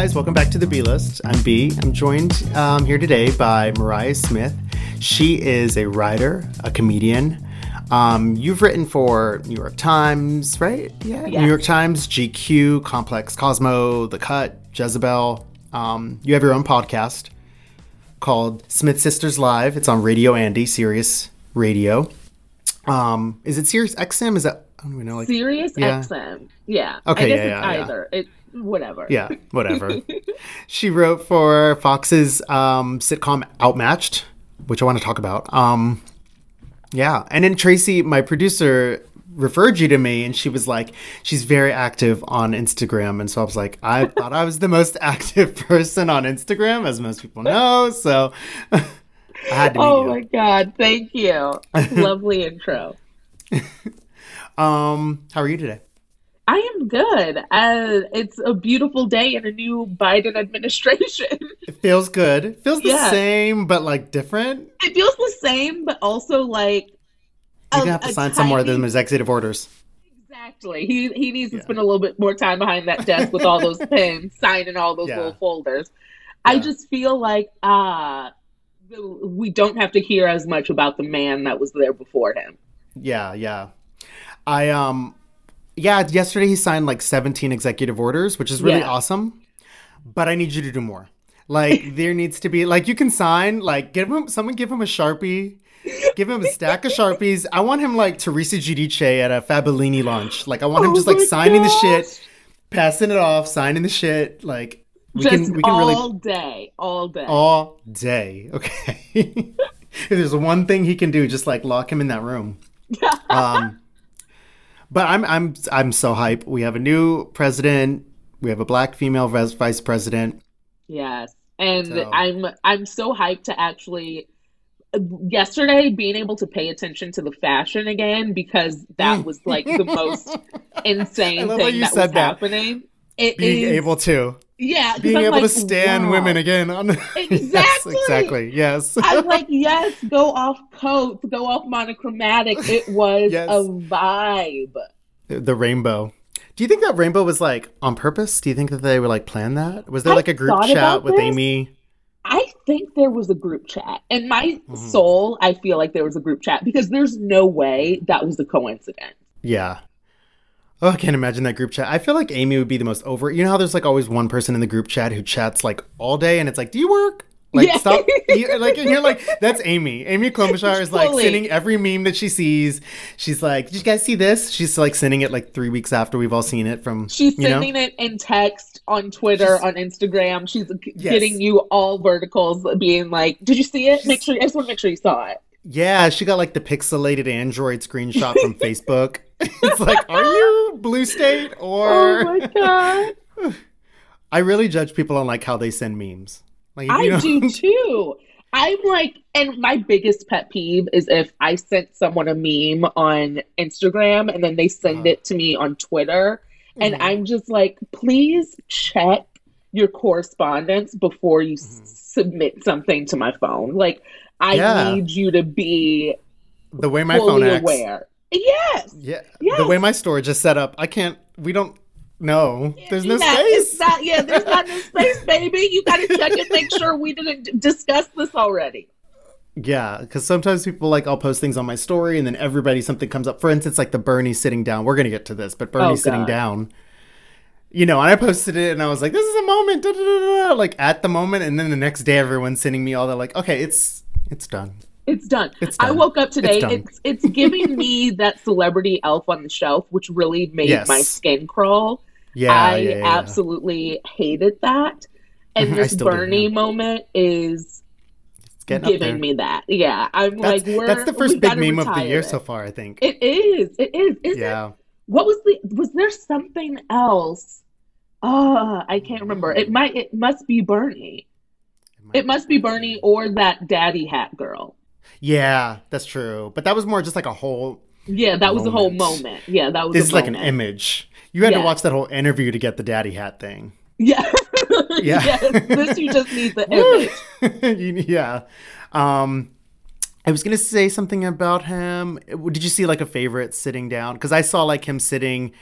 Guys, welcome back to the B List. I'm B. I'm joined um, here today by Mariah Smith. She is a writer, a comedian. Um, you've written for New York Times, right? Yeah, Yes. New York Times, GQ, Complex Cosmo, The Cut, Jezebel. Um, you have your own podcast called Smith Sisters Live. It's on Radio Andy, Sirius Radio. Um, is it Sirius XM? Is that I don't even know. Like, Sirius Yeah. XM. Yeah. Okay, I guess yeah, it's yeah, yeah. either. It whatever. Yeah, whatever. she wrote for Fox's um, sitcom Outmatched, which I want to talk about. Um, yeah, and then Tracy, my producer, referred you to me, and she was like, she's very active on Instagram, and so I was like, I thought I was the most active person on Instagram, as most people know, so I had to Oh you. my god, thank you. Lovely intro. Um, how are you today? I am good. Uh, it's a beautiful day in a new Biden administration. It feels good. It feels the Yeah. same, but like different. it feels the same, but also like You're gonna have to sign some more of tiny- them executive orders. Exactly. He he needs to Yeah. spend a little bit more time behind that desk with all those pens, signing all those Yeah. little folders. I just feel like uh we don't have to hear as much about the man that was there before him. Yeah, yeah. I um yeah, yesterday he signed like 17 executive orders, which is really Yeah. awesome. But I need you to do more. Like there needs to be like you can sign, like give him someone give him a Sharpie. Give him a stack of Sharpies. I want him like Teresa Giudice at a Fabellini lunch. Like I want him Oh just like signing the shit, passing it off, signing the shit. Like we Just can we can all really day, all day. all day. Okay. if there's one thing he can do, just like lock him in that room. Um, but I'm I'm I'm so hype. We have a new president. We have a black female vice vice president. Yes. And So- I'm I'm so hyped to actually yesterday being able to pay attention to the fashion again because that mm. was like the most insane. I insane love how thing you that said was that. happening. It Being is- able to, yeah, being I'm able to stand wow. women again. On yes, Exactly. exactly. Yes. I'm like, yes, go off coats, go off monochromatic. It was Yes. a vibe. the rainbow. Do you think that rainbow was like on purpose? Do you think that they were like plan that? Was there like a group chat with this. Amy? I think there was a group chat. In my Mhm. soul, I feel like there was a group chat because there's no way that was a coincidence. Yeah. Oh, I can't imagine that group chat. I feel like Amy would be the most over. You know how there's like always one person in the group chat who chats like all day, and it's like, "Do you work?" Like Yeah. stop. You, like and you're like, that's Amy. Amy Klobuchar is like Fully. sending every meme that she sees. She's like, "Did you guys see this?" She's like sending it like three weeks after we've all seen it from. She's you know? sending it in text on Twitter, She's- on Instagram. She's Yes. getting you all verticals, being like, "Did you see it? Make sure. I just want to make sure you saw it." Yeah, she got like the pixelated Android screenshot from Facebook. it's like, are you Blue State or? Oh my god, I really judge people on like how they send memes. Like, I do too. I'm like, and my biggest pet peeve is if I sent someone a meme on Instagram and then they send Uh-huh. it to me on Twitter, and Mhm. I'm just like, please check your correspondence before you s- Mhm. submit something to my phone. Like, I Yeah. need you to be the way my phone acts. aware. Yes. Yeah, Yes. the way my storage is set up, I can't. We don't know. There's no Yeah, space. Not, yeah, there's not no space, baby. You got to check and make sure we didn't discuss this already. Yeah, because sometimes people like I'll post things on my story, and then everybody something comes up. For instance, like the Bernie sitting down. We're gonna get to this, but oh, Bernie Oh, sitting down. You know, and I posted it, and I was like, "This is a moment," da, da, da, da, like at the moment, and then the next day, everyone's sending me all that, like, "Okay, it's it's done." It's done. It's I woke up today. It's. It's it's, giving me that celebrity elf on the shelf, which really made Yes. my skin crawl. Yeah, I yeah, yeah. absolutely hated that. And this Bernie moment is It's getting giving me that. Yeah, I'm That's, like, we're, that's the first big meme of the year it. so far, I think. It is. It is. Is it? yeah. What was the? Was there something else? Ah, I can't remember. It might. It must be Bernie. It must be Bernie or that daddy hat girl. Yeah, that's true. But that was more just like a whole. Yeah, that was the whole Moment. moment. Yeah, that was. This a is like an image. You had to watch that whole interview to get the daddy hat thing. Yeah. Yeah. yes, this you just need the image. You- yeah. Um, I was gonna say something about him. Did you see like a favorite sitting down? Because I saw like him sitting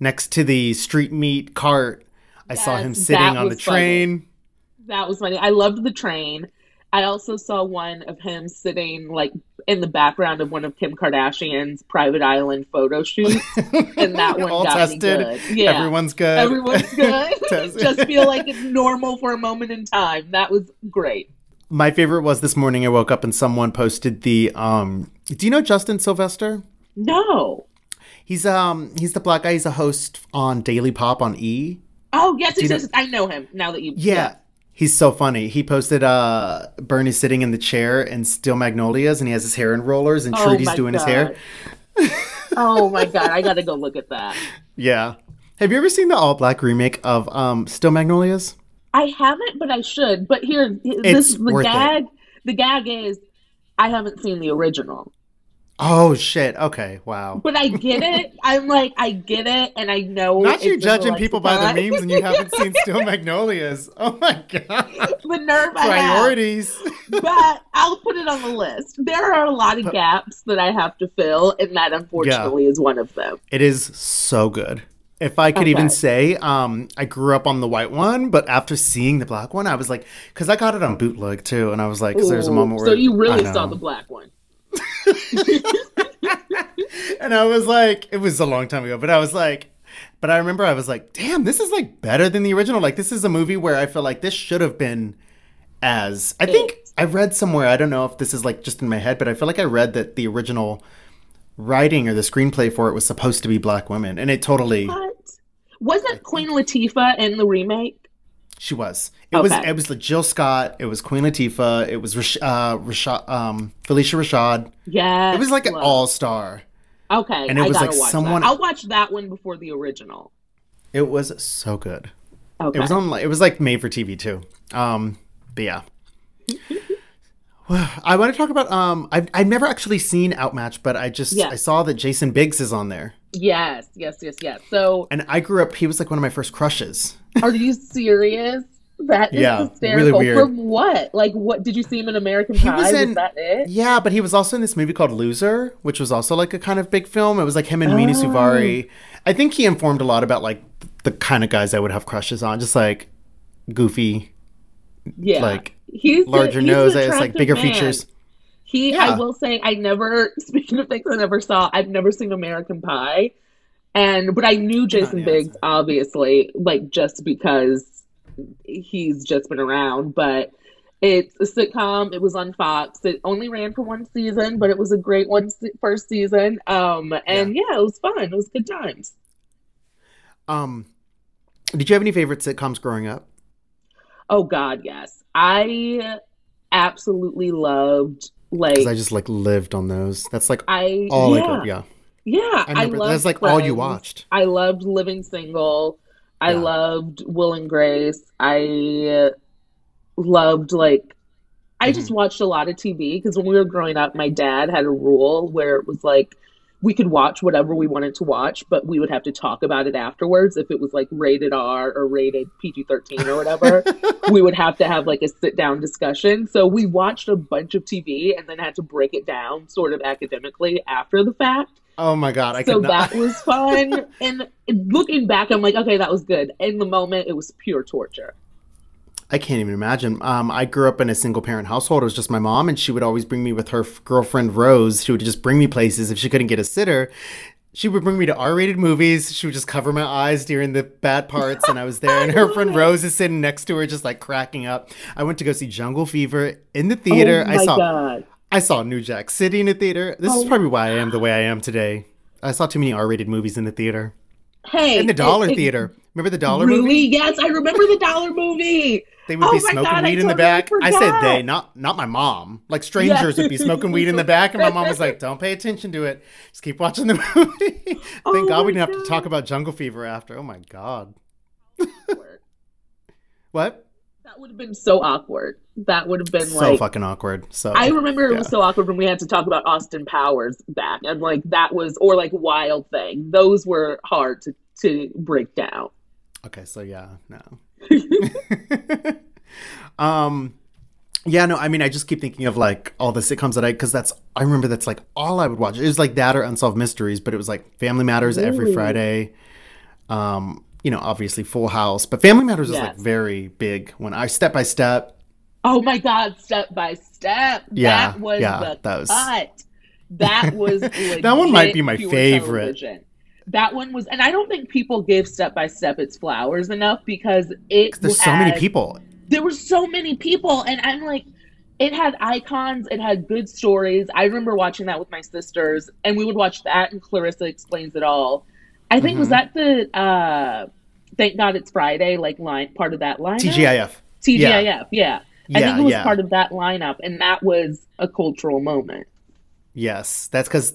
next to the street meat cart. I saw him sitting on the funny. train. That was funny. I loved the train. I also saw one of him sitting like in the background of one of Kim Kardashian's private island photo shoots, and that one All got me tested. good. Yeah, Everyone's good. everyone's good. Just feel like it's normal for a moment in time. That was great. My favorite was this morning. I woke up and someone posted the. Um, do you know Justin Sylvester? No. He's um he's the black guy. He's a host on Daily Pop on E. Oh yes, yes, yes, I know him now that you. Yeah. He's so funny. He posted uh Bernie sitting in the chair and Steel Magnolias and he has his hair in rollers and Oh Truvy's doing his hair. God. oh my god, I gotta go look at that. Yeah. Have you ever seen the all black remake of um Steel Magnolias? I haven't, but I should. But here, It's this the worth it. gag. The gag is, I haven't seen the original, Oh shit. Okay. Wow. but I get it. I'm like, I get it, and I know. Not you in the judging people by their lexicon. memes and you haven't seen Steel Magnolias. Oh my god. the nerve I have. Priorities. But I'll put it on the list. There are a lot of gaps that I have to fill, and that unfortunately is one of them. It is so good. If I could even say, um, I grew up on the white one, but after seeing the black one, I was like, because I got it on bootleg too, and I was like, 'cause there's a moment where so you really saw the black one. And I was like, it was a long time ago, but I was like, but I remember I was like, damn, this is like better than the original. Like, this is a movie where I feel like this should have been as. I think I read somewhere, I don't know if this is like just in my head, but I feel like I read that the original writing or the screenplay for it was supposed to be black women, and it totally. What? Wasn't Queen Latifah in the remake? She was. It was. It was like Jill Scott. It was Queen Latifah. It was Rash- uh, Rashad, um, Phylicia Rashad. Yeah. It was like an all star. Okay, and it I was, like, watch someone- That. I'll watch that one before the original. It was so good. Okay. It was on. like- It was like made for TV too. Um, but yeah. I want to talk about. Um, I've I've never actually seen Outmatch, but I just Yeah. I saw that Jason Biggs is on there, yes, yes, yes, yes. So, and I grew up. He was like one of my first crushes. are you serious? That is Yeah, really hysterical. weird. From what? Like, what did you see him in American He Pie? was Was, in- that it? Yeah, but he was also in this movie called Loser, which was also like a kind of big film. It was like him and Mena Oh. Suvari. I think he informed a lot about like the kind of guys I would have crushes on, just like goofy, Yeah, like he's a- larger he's nose, it's like bigger man. features. He, Yeah. I will say, I never. Speaking of things I never saw, I've never seen American Pie, and but I knew Jason yeah, Biggs obviously, like just because he's just been around. But it's a sitcom. It was on Fox. It only ran for one season, but it was a great one first season. Um, and yeah. it was fun. It was good times. Um, did you have any favorite sitcoms growing up? Oh God, yes, I absolutely loved like I just like lived on those. That's like I all yeah. I. Yeah, Yeah, I remember loved that's like all you watched. I loved Living Single. I Yeah. loved Will and Grace. I loved like I Mm-hmm. just watched a lot of TV because when we were growing up, my dad had a rule where it was like we could watch whatever we wanted to watch, but we would have to talk about it afterwards. If it was like rated R or rated PG 13 or whatever, we would have to have like a sit down discussion. So we watched a bunch of TV and then had to break it down sort of academically after the fact Oh my god, I so that was fun. and looking back, I'm like, okay, that was good. In the moment, it was pure torture. I can't even imagine. Um, I grew up in a single parent household. It was just my mom, and she would always bring me with her f- girlfriend Rose. She would just bring me places if she couldn't get a sitter. She would bring me to R-rated movies. She would just cover my eyes during the bad parts, and I was there. And her friend. Rose is sitting next to her, just like cracking up. I went to go see Jungle Fever in the theater. oh my I saw god! I saw New Jack City in the theater. This is Oh. probably why I am the way I am today. I saw too many R-rated movies in the theater. Hey, In the dollar it- theater. Remember the dollar really? movie? Yes, I remember the dollar movie. They would Oh be smoking God, I weed in the totally back. I said they, not not my mom. Like strangers would be smoking weed in the back, and my mom was like, "Don't pay attention to it. Just keep watching the movie." Oh Thank Oh God we didn't have to talk about Jungle Fever after. Oh my God. What? That would have been so awkward. That would have been So like fucking awkward. So I remember it was so awkward when we had to talk about Austin Powers back, and like that was, or like Wild Thing. Those were hard to to break down. Okay, so yeah, no. um yeah, no, I mean I just keep thinking of like all the sitcoms that I cuz that's I remember that's like all I would watch. It was like that or Unsolved Mysteries, but it was like Family Matters every Friday. Um, you know, obviously Full House, but Family Matters is like very big when I step by step. Oh my God! Step by step. Yeah, that was yeah, the that was- cut. That was That one might be my favorite. television. That one was, and I don't think people give Step by Step its flowers enough because it. There's so many people. there were so many people and i'm like it had icons it had good stories i remember watching that with my sisters and we would watch that and clarissa explains it all i think was Mhm. that the uh thank god it's friday like line part of that line TGIF. tgif yeah, Yeah. Yeah. i think it was yeah. part of that lineup and that was a cultural moment Yes, that's because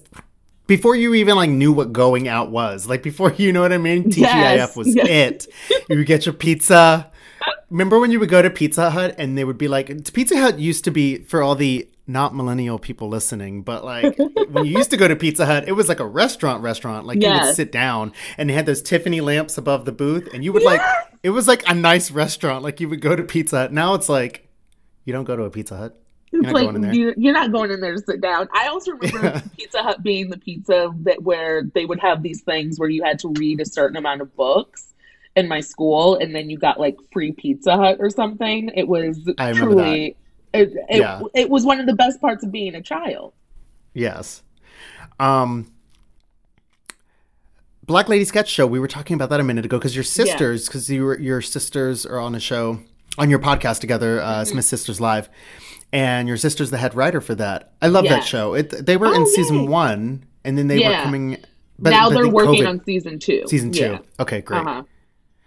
before you even like knew what going out was, like before you know what I mean, TGIF Yes, was yes. it. You would get your pizza. Remember when you would go to Pizza Hut and they would be like, Pizza Hut used to be for all the not millennial people listening, but like when you used to go to Pizza Hut, it was like a restaurant restaurant. Like you would sit down and they had those Tiffany lamps above the booth and you would like, it was like a nice restaurant. Like you would go to Pizza Hut. Now it's like, you don't go to a Pizza Hut. Not like there. You're, you're not going in there to sit down. I also remember Yeah. Pizza Hut being the pizza that where they would have these things where you had to read a certain amount of books in my school, and then you got like free Pizza Hut or something. It was truly. It, it, Yeah. it was one of the best parts of being a child. Yes. Um Black Lady Sketch Show, we were talking about that a minute ago because your sisters, because you were, your sisters are on a show, on your podcast together, uh, Mm-hmm. Smith Sisters Live, and your sister's the head writer for that. I love that show. It, they were in Oh, season yay. one, and then they were coming. But, now but they're working COVID- on season two. season two. Yeah. Okay, great. Uh-huh.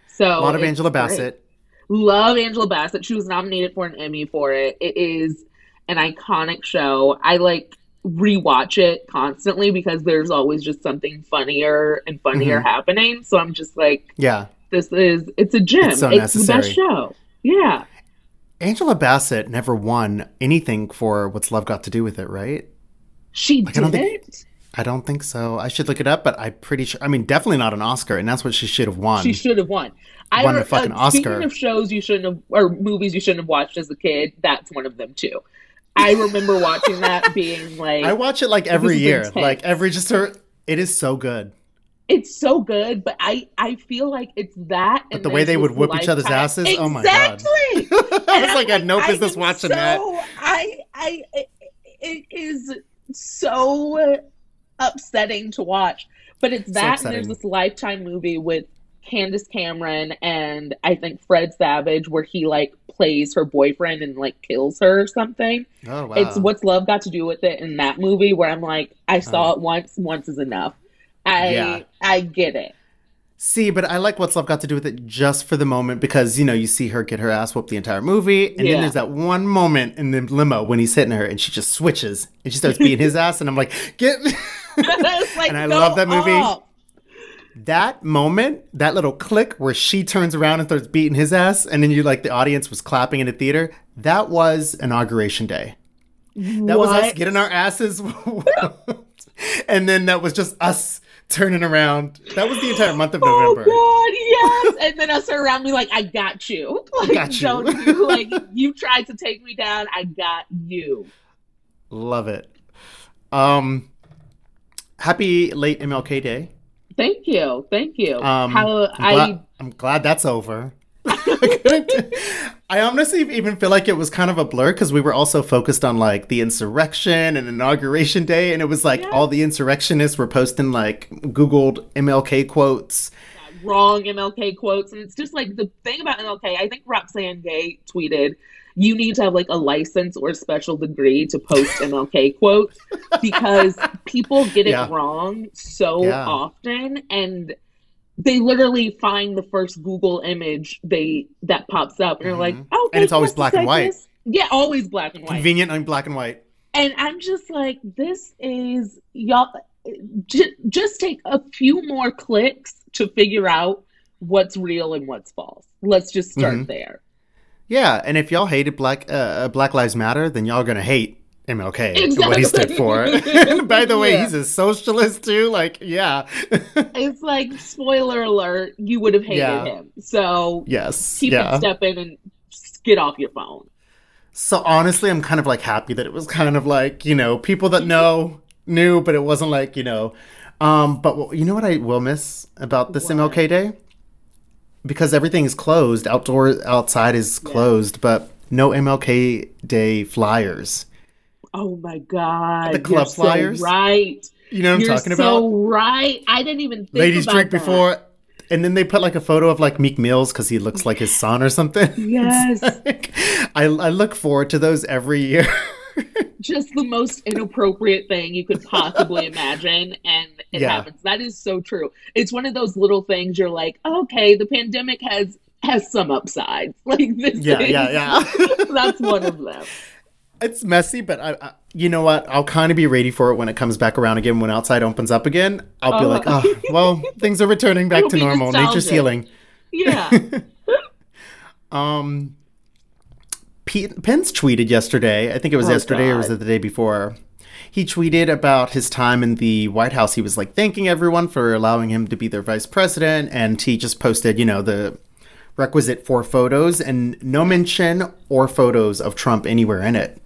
So A lot of Angela great. Bassett. Love Angela Bassett. She was nominated for an Emmy for it. It is an iconic show. I like rewatch it constantly because there's always just something funnier and funnier Mm-hmm. happening. So I'm just like, Yeah. this is it's a gem. It's It's, the best show. Yeah. Angela Bassett never won anything for What's Love Got to Do with It, right? She Like, I don't did think- it. I don't think so. I should look it up, but I'm pretty sure. I mean, definitely not an Oscar, and that's what she should have won. She should have won. I Won a fucking uh, Speaking of shows you shouldn't have, or movies you shouldn't have watched as a kid, that's one of them too. I remember watching that being like, I watch it like every year, like every just her. It is so good. It's so good, but I I feel like it's that. But and the way they would whoop each other's asses, oh my God. exactly. I was like, I had no I business watching so, that. I I it, it is so upsetting to watch, but it's So that. and there's this lifetime movie with Candace Cameron and I think Fred Savage where he like plays her boyfriend and like kills her or something. Oh wow! It's what's love got to do with it in that movie where I'm like, I saw Oh. it once, once is enough. I Yeah. I get it. See, but I like what's love got to do with it just for the moment because you know you see her get her ass whooped the entire movie, and Yeah. then there's that one moment in the limo when he's hitting her and she just switches and she starts beating his ass, and I'm like, get. Like, And I love that movie. off. that moment, that little click where she turns around and starts beating his ass, and then you like the audience was clapping in the theater. That was inauguration day. That was us getting our asses, and then that was just us turning around. That was the entire month of November. Oh God, yes! And then us around me like, I got you. Like, got you. Don't you like you tried to take me down? I got you. Love it. Um, happy late MLK Day. Thank you, thank you. Um, How I'm, I I'm glad that's over. I honestly even feel like it was kind of a blur because we were also focused on like the insurrection and inauguration day, and it was like Yeah. all the insurrectionists were posting like Googled MLK quotes. wrong MLK quotes, and it's just like the thing about MLK. I think Roxane Gay tweeted, you need to have like a license or a special degree to post MLK quotes because people get it Yeah. wrong so Yeah. often and they literally find the first Google image they that pops up and they're like, Mhm. oh, And it's always black and white. this? Yeah, always black and white. Convenient and black and white. And I'm just like, this is y'all. J- just take a few more clicks to figure out what's real and what's false. Let's just start Mhm. there. Yeah, and if y'all hated Black uh, Black Lives Matter, then y'all gonna hate MLK and what he stood for. Exactly. By the way, Yeah. he's a socialist too. Like, yeah, It's like spoiler alert, you would have hated Yeah. him. So yes, keep yeah. it stepping and get off your phone. So honestly, I'm kind of like happy that it was kind of like you know people that know knew, but it wasn't like you know. Um, but you know what I will miss about this What? MLK Day? Because everything is closed, outdoor outside is closed, but no MLK Day flyers. Oh my god, The club flyers? So right. You know what I'm You're talking so about? right. I didn't even think Ladies about drink that. before, and then they put like a photo of like Meek Mills because he looks like his son or something. Yes. Like- I I look forward to those every year. just the most inappropriate thing you could possibly imagine and it Yeah. happens that is so true it's one of those little things you're like okay the pandemic has has some upsides like this yeah, is- yeah, yeah. that's one of them It's messy, but I, I you know what? I'll kind of be ready for it when it comes back around again. When outside opens up again, I'll be Uh. like, oh, well, things are returning back It'll to normal. Nature's healing. yeah Um, Pete, Pence tweeted yesterday. I think it was Oh, yesterday or was it the day before? He tweeted about his time in the White House. He was like thanking everyone for allowing him to be their vice president, and he just posted, you know, the requisite four photos and no mention or photos of Trump anywhere in it.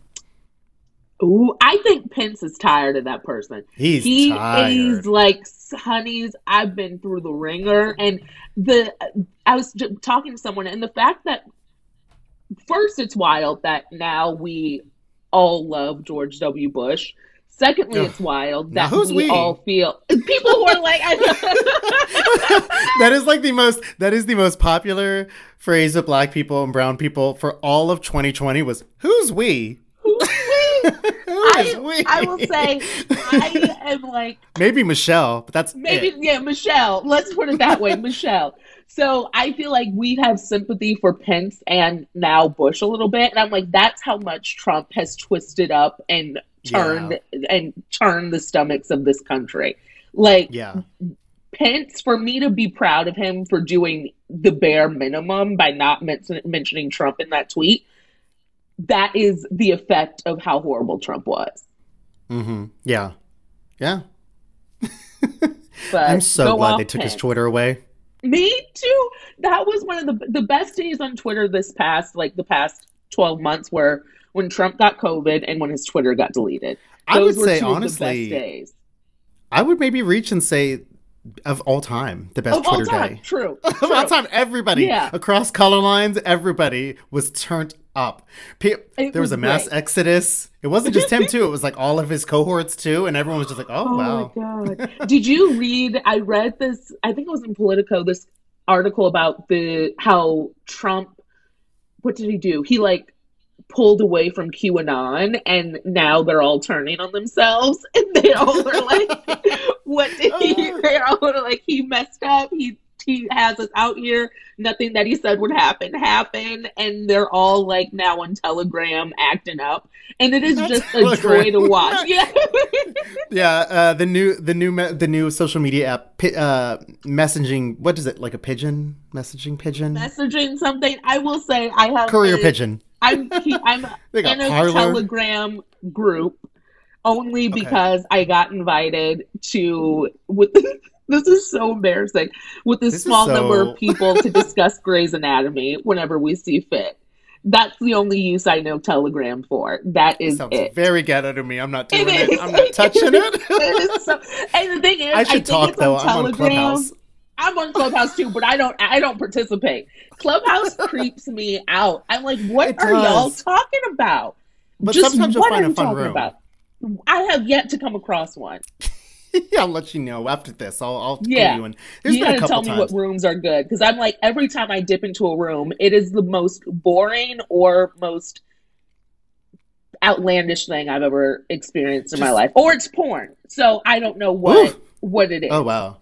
Ooh, I think Pence is tired of that person. He's he tired. is like, honeys, I've been through the ringer, and the I was j- talking to someone, and the fact that first it's wild that now we all love George W. Bush. Secondly, Ugh. it's wild that we, we? all feel people who are like, that is like the most that is the most popular phrase of black people and brown people for all of 2020 was who's we who's we? Who is I? I will say, I am like maybe michelle but that's Maybe, it. yeah, Michelle. Let's put it that way, Michelle. So I feel like we have sympathy for Pence and now Bush a little bit, and I'm like, that's how much Trump has twisted up and turned and turned the stomachs of this country. Like yeah Pence, for me to be proud of him for doing the bare minimum by not men- mentioning Trump in that tweet, that is the effect of how horrible Trump was. hmm yeah yeah i'm so glad they took his twitter away Me too. That was one of the the best days on Twitter this past like the past 12 months were when Trump got COVID and when his Twitter got deleted. i would were say two of the honestly best days. i would maybe reach and say of all time the best Of all twitter time. day True. of all time everybody Yeah. across color lines everybody was turned up It there was, was a mass great. exodus it wasn't just him too it was like all of his cohorts too and everyone was just like oh, Oh wow my god. Did you read I read this I think it was in Politico this article about the how Trump what did he do? He like pulled away from QAnon and now they're all turning on themselves and they all are like what did he oh, they're all like he messed up he he has us out here nothing that he said would happen happened and they're all like now on telegram acting up and it is Not just a joy to watch yeah Yeah, uh, the new the new me- the new social media app, uh, messaging. What is it like a pigeon messaging pigeon? messaging something i will say i have Courier a- pigeon. i'm i'm in a Parler. telegram group only because i got invited to with this is so embarrassing with This is small number of people to discuss Grey's Anatomy whenever we see fit. That's the only use I know Telegram for. That is Sounds it. very ghetto to me. I'm not doing It it. I'm not touching it. So- and the thing is, I should think talk though. on I'm on Telegram. Clubhouse. I'm on Clubhouse too, but I don't. I don't participate. Clubhouse creeps me out. I'm like, what It are y'all talking about? But Just sometimes you'll what find are a you fun talking room. about? I have yet to come across one. Yeah, I'll let you know after this. I'll I'll Yeah. you in. There's you been a gotta tell me times. what rooms are good because I'm like every time I dip into a room, it is the most boring or most outlandish thing I've ever experienced in my life, or it's porn. So I don't know what Ooh. what it is. Oh wow.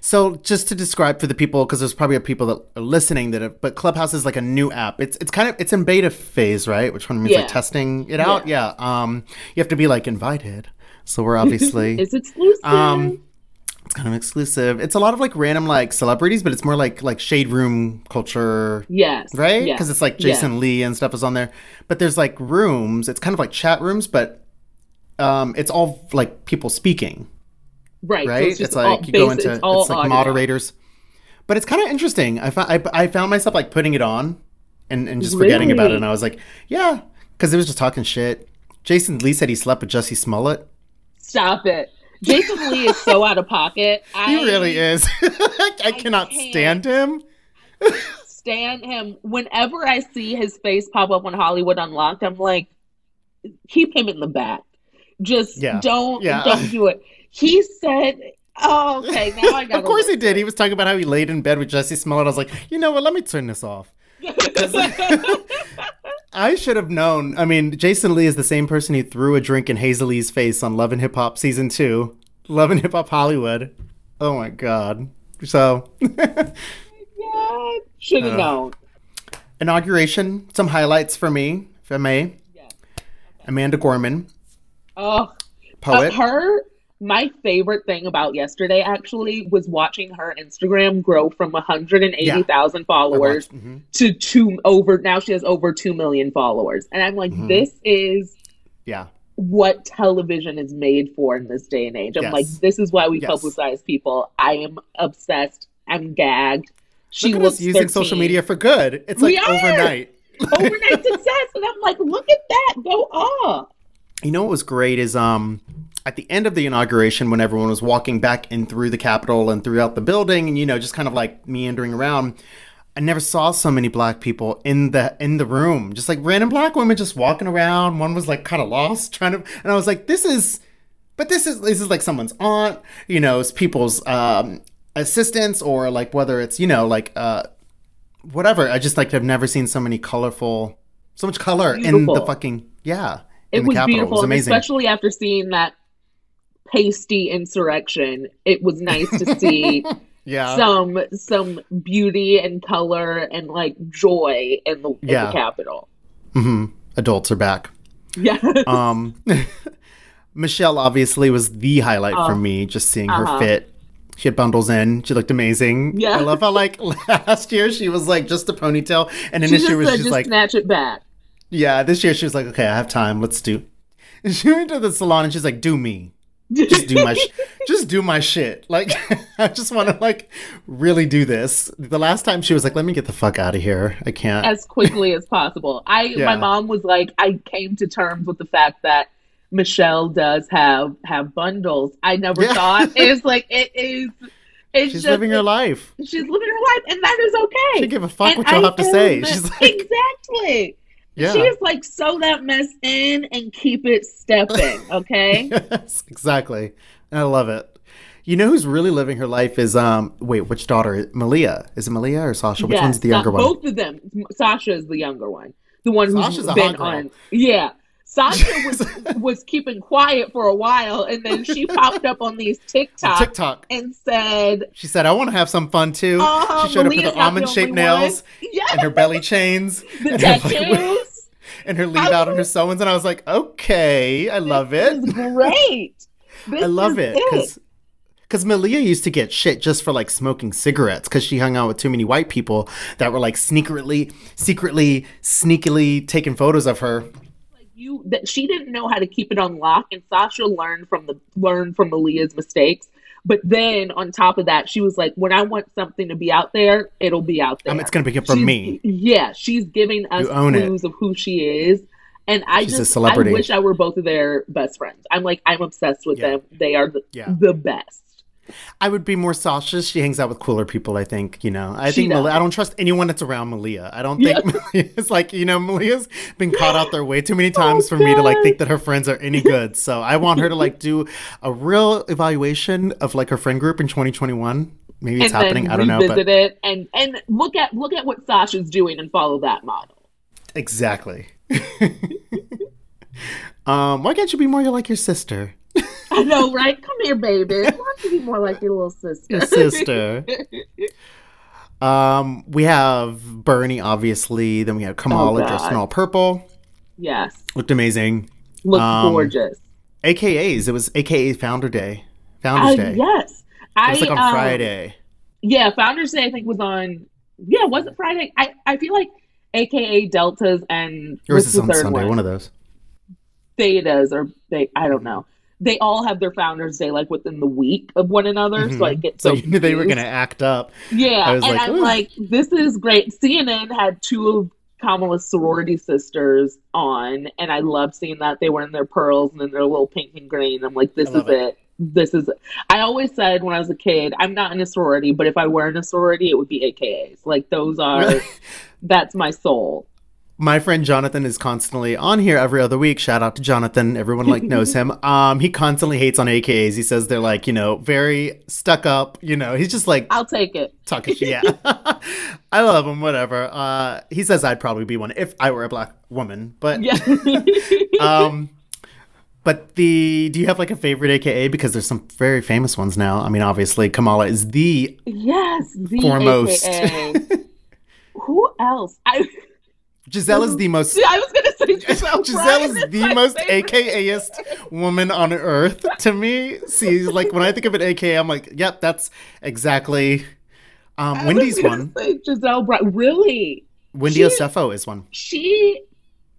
So just to describe for the people, because there's probably people that are listening that, have, but Clubhouse is like a new app. It's it's kind of it's in beta phase, right? Which one means Yeah. like testing it out. Yeah. Um, you have to be like invited. So we're obviously It's exclusive. um, it's kind of exclusive. It's a lot of like random like celebrities, but it's more like like shade room culture, yes. right? yes, Because it's like yes. Jason Lee and stuff is on there. But there's like rooms. It's kind of like chat rooms, but um, it's all like people speaking Right. so right? it's, it's, like you go into it's, it's like audio. moderators, but it's kind of interesting. I found I, I found myself like putting it on and, and just forgetting about it, and I was like, yeah, because it was just talking shit. Jason Lee said he slept with Jussie Smollett. Stop it. Jason Lee is so out of pocket. I He really is. I, cannot can't. stand him. stand him. Whenever I see his face pop up on Hollywood Unlocked, I'm like, keep him in the back. Just Yeah. don't Yeah. don't do it. He said, "Oh, okay, now I got." Of course he did. He was talking about how he laid in bed with Jussie Smollett. I was like, you know what? Let me turn this off. I should have known. I mean, Jason Lee is the same person who threw a drink in Hazel Lee's face on Love and Hip Hop season two, Love and Hip Hop Hollywood. Oh my god! So, Should have Uh, known. inauguration. Some highlights for me, if I may. Yeah. Amanda Gorman, Oh, poet. Uh, her my favorite thing about yesterday actually was watching her Instagram grow from 180,000 followers Mhm. to two over now she has over 2 million followers and I'm like Mhm. this is Yeah, what television is made for in this day and age. I'm Yes. like this is why we Yes. publicize people. I am obsessed. I'm gagged. She look looks us using 13. social media for good. It's like overnight. overnight success and I'm like look at that go off. You know what was great is um at the end of the inauguration when everyone was walking back in through the Capitol and throughout the building and you know just kind of like meandering around, I never saw so many black people in the in the room. Just like random black women just walking around. One was like kind of lost trying to and I was like this is but this is this is like someone's aunt, you know, it's people's um assistants or like whether it's, you know, like uh whatever. I just like have never seen so many colorful so much color in the fucking yeah. It in the was Capitol. beautiful, It was amazing. especially after seeing that pasty insurrection, it was nice to see Yeah. some some beauty and color and like joy in the, in Yeah. the Capitol. hmm Adults are back. Yeah, Um, Michelle obviously was the highlight for Oh. me, just seeing her Uh-huh. fit. She had bundles in. She looked amazing. Yeah. I love how like last year she was like just a ponytail, and then she this just year was said, just "Just like, snatch it back." yeah. This year she was like, okay, I have time. Let's do. And she went to the salon and she's like, do me. Just do my, sh- just do my shit. Like, I just want to like really do this. The last time she was like, let me get the fuck out of here. I can't. as quickly as possible. I Yeah. my mom was like, I came to terms with the fact that Michelle does have have bundles. I never Yeah. thought it's like it is. It's She's just, living her life. She's living her life, and that is okay. She give a fuck And what y'all I have to say. She's like, exactly. Yeah. She is like sew that mess in and keep it stepping. Okay. yes, exactly. And I love it. You know who's really living her life is um wait, which daughter? Malia. Is it Malia or Sasha? Which Yes, one's the younger one? Both of them. Sasha is the younger one, the one who's Sasha's a been on. Yeah, Sasha was was keeping quiet for a while, and then she popped up on these TikToks TikTok. and said, She said, I want to have some fun too. "Oh, she uh-huh, showed Malia's up with her almond shaped nails. Yes, and her belly chains the and, her, like, and her leave out and her sewings. And I was like, okay, I love it. Great. This I love it because because Malia used to get shit just for like smoking cigarettes because she hung out with too many white people that were like secretly, secretly, sneakily taking photos of her. You that she didn't know how to keep it on lock and Sasha learned from the learned from Malia's mistakes. But then on top of that, she was like, when I want something to be out there, it'll be out there. Um, it's gonna be good for She's- me. Yeah, she's giving us own it. clues of who she is. And I She's a just celebrity. I wish I were both of their best friends. I'm like I'm obsessed with Yeah. them. They are the, Yeah. the best. I would be more Sasha. She hangs out with cooler people. I think you know. I She think Malia. I don't trust anyone that's around Malia. I don't think it's like you know Malia's been caught out there way too many times for me to like think that her friends are any good. So I want her to like do a real evaluation of like her friend group in 2021. Maybe it's and happening. I don't know, but it and and look at look at what Sasha's doing and follow that model. exactly. um, why can't you be more like your sister? I know, right? Come here, baby. Why don't you be more like your little sister? Your sister. um, we have Bernie, obviously. Then we have Kamala Oh, dressed in all purple. yes. Looked amazing. Look Um, gorgeous. AKAs. It was AKA Founder Day. Founders Uh, Day. yes. It I, was like on um, Friday. Yeah, Founders Day I think was on. Yeah, was it Friday? I, I feel like AKA Deltas and Or was this the on third Sunday? one? One of those. Thetas or they I don't know. They all have their Founders Day like within the week of one another, so mm-hmm. I get So so, they were going to act up. Yeah, and like, I'm "Ooh." like, this is great. CNN had two of Kamala's sorority sisters on, and I loved seeing that they were in their pearls and in their little pink and green. I'm like, this is it. it. This is. I always said when I was a kid, I'm not in a sorority, but if I were in a sorority, it would be AKAs. Like those are. That's my soul. My friend Jonathan is constantly on here every other week. Shout out to Jonathan. Everyone like knows him. Um, he constantly hates on AKAs. He says they're like, you know, very stuck up. You know, he's just like I'll take it. talking. Yeah, I love him. Whatever. Uh, he says I'd probably be one if I were a black woman. But Yeah. um, but the do you have like a favorite AKA? Because there's some very famous ones now. I mean, obviously Kamala is the yes. The foremost. Who else? I. Giselle is the most. Yeah, I was gonna say Giselle. Giselle is the most. AKAist woman on earth to me. See, like when I think of an AKA, I'm like, yep, that's exactly. Um, Wendy's one. Giselle. Really? Wendy she- Osefo is one. She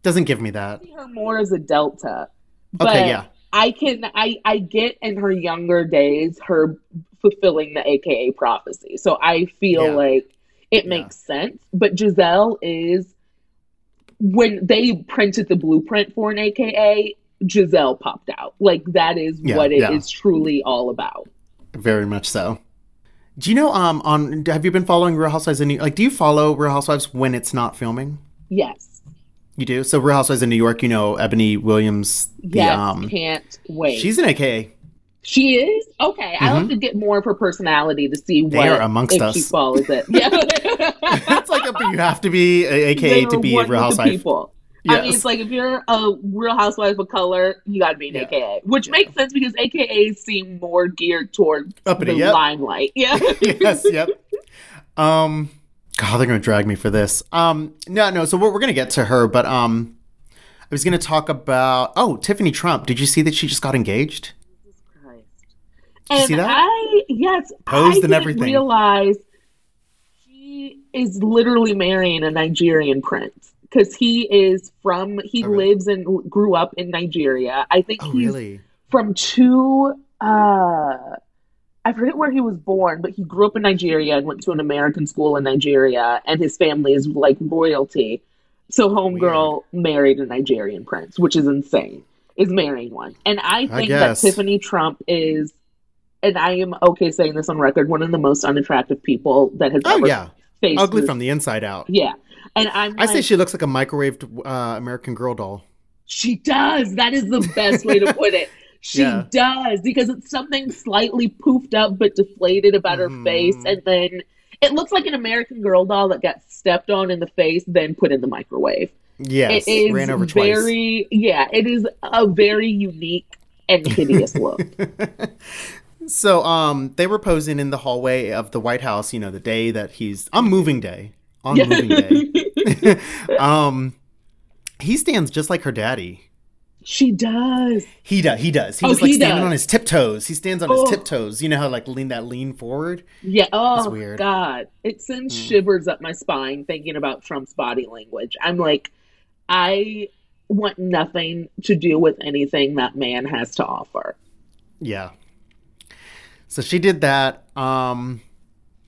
Doesn't give me that. see her more as a Delta. But Okay, yeah. I can I I get in her younger days her fulfilling the AKA prophecy. So I feel Yeah. like it Yeah. makes sense. But Giselle is when they printed the blueprint for an AKA, Giselle popped out. Like that is Yeah, what it is yeah. truly all about. Very much so. Do you know um on have you been following Real Housewives in New like do you follow Real Housewives when it's not filming? Yes. You do? So Real Housewives in New York, you know, Eboni Williams the Yes. um can't wait. she's an AKA. She is okay. I'll have to get more of her personality to see They what amongst if she us. follows it. Yeah, it's like a, you have to be a AKA to be a Real Housewife. People. I mean, it's like if you're a Real Housewife of color, you got to be an Yeah. AKA, which makes sense because AKAs seem more geared toward Uppity, the yep. limelight. Yeah, yes, yep. Um, God, they're gonna drag me for this. Um, no, no. So we're, we're gonna get to her, but um, I was gonna talk about oh Tiffany Trump. Did you see that she just got engaged? And see that? I yes, Posed I and didn't everything. realize she is literally marrying a Nigerian prince because he is from he Oh, really? lives and grew up in Nigeria. I think Oh, he's really? from two uh I forget where he was born, but he grew up in Nigeria and went to an American school in Nigeria and his family is like royalty. So homegirl married a Nigerian prince, which is insane. Is marrying one. And I think that. Tiffany Trump is and I am okay saying this on record, one of the most unattractive people that has Oh ever yeah, faced ugly this- from the inside out. Yeah. And I'm I say she looks like a microwaved uh, American Girl doll. She does. That is the best way to put it. She Yeah. does because it's something slightly poofed up but deflated about her Mhm. face, and then it looks like an American Girl doll that got stepped on in the face, then put in the microwave. Yes, it is ran over twice. very, yeah, it is a very unique and hideous look. So, um, they were posing in the hallway of the White House. You know, the day that he's on moving day. On moving day. um, he stands just like her daddy. she does. He does. He does. He Oh, was like he standing does. on his tiptoes. He stands on Oh. his tiptoes. You know how like lean that lean forward. Yeah. Oh weird. God, it sends Mm. shivers up my spine thinking about Trump's body language. I'm like, I want nothing to do with anything that man has to offer. Yeah. So she did that. Um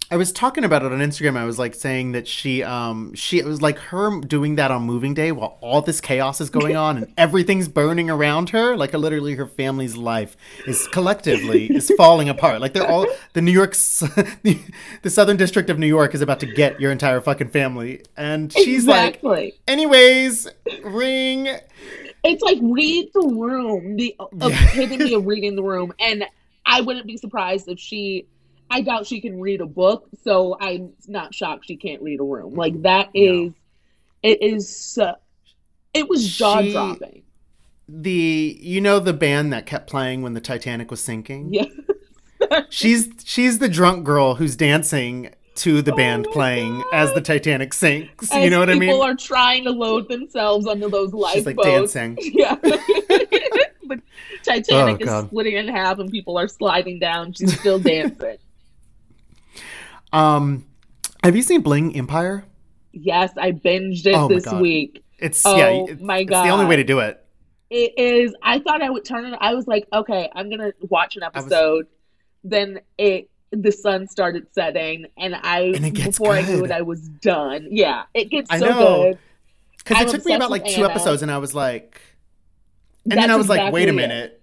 I was talking about it on Instagram. I was like saying that she um she it was like her doing that on moving day while all this chaos is going on and everything's burning around her. Like literally her family's life is collectively is falling apart. Like they're all the New York's the, the Southern District of New York is about to get your entire fucking family. And she's like anyways, ring it's like read the room, the epitome of reading the room, and I wouldn't be surprised if she. I doubt she can read a book, so I'm not shocked she can't read a room. Like that is, no. it is, Uh, it was jaw dropping. the you know the band that kept playing when the Titanic was sinking. Yeah. She's she's the drunk girl who's dancing to the band Oh playing God. as the Titanic sinks. As you know what I mean? People are trying to load themselves onto those lifeboats. She's like dancing. Yeah. Titanic Oh, God. is splitting in half and people are sliding down. She's still dancing. Um, have you seen Bling Empire? yes, I binged it Oh this week. It's Oh, yeah, it- my it's the only way to do it. It is. I thought I would turn it. I was like, okay, I'm gonna watch an was- episode. Then it, the sun started setting, and I And before I knew it, I was done. Yeah, it gets I so know. good. Because it took me about like two Anna. episodes, and I was like, and then I was like, wait a minute. it.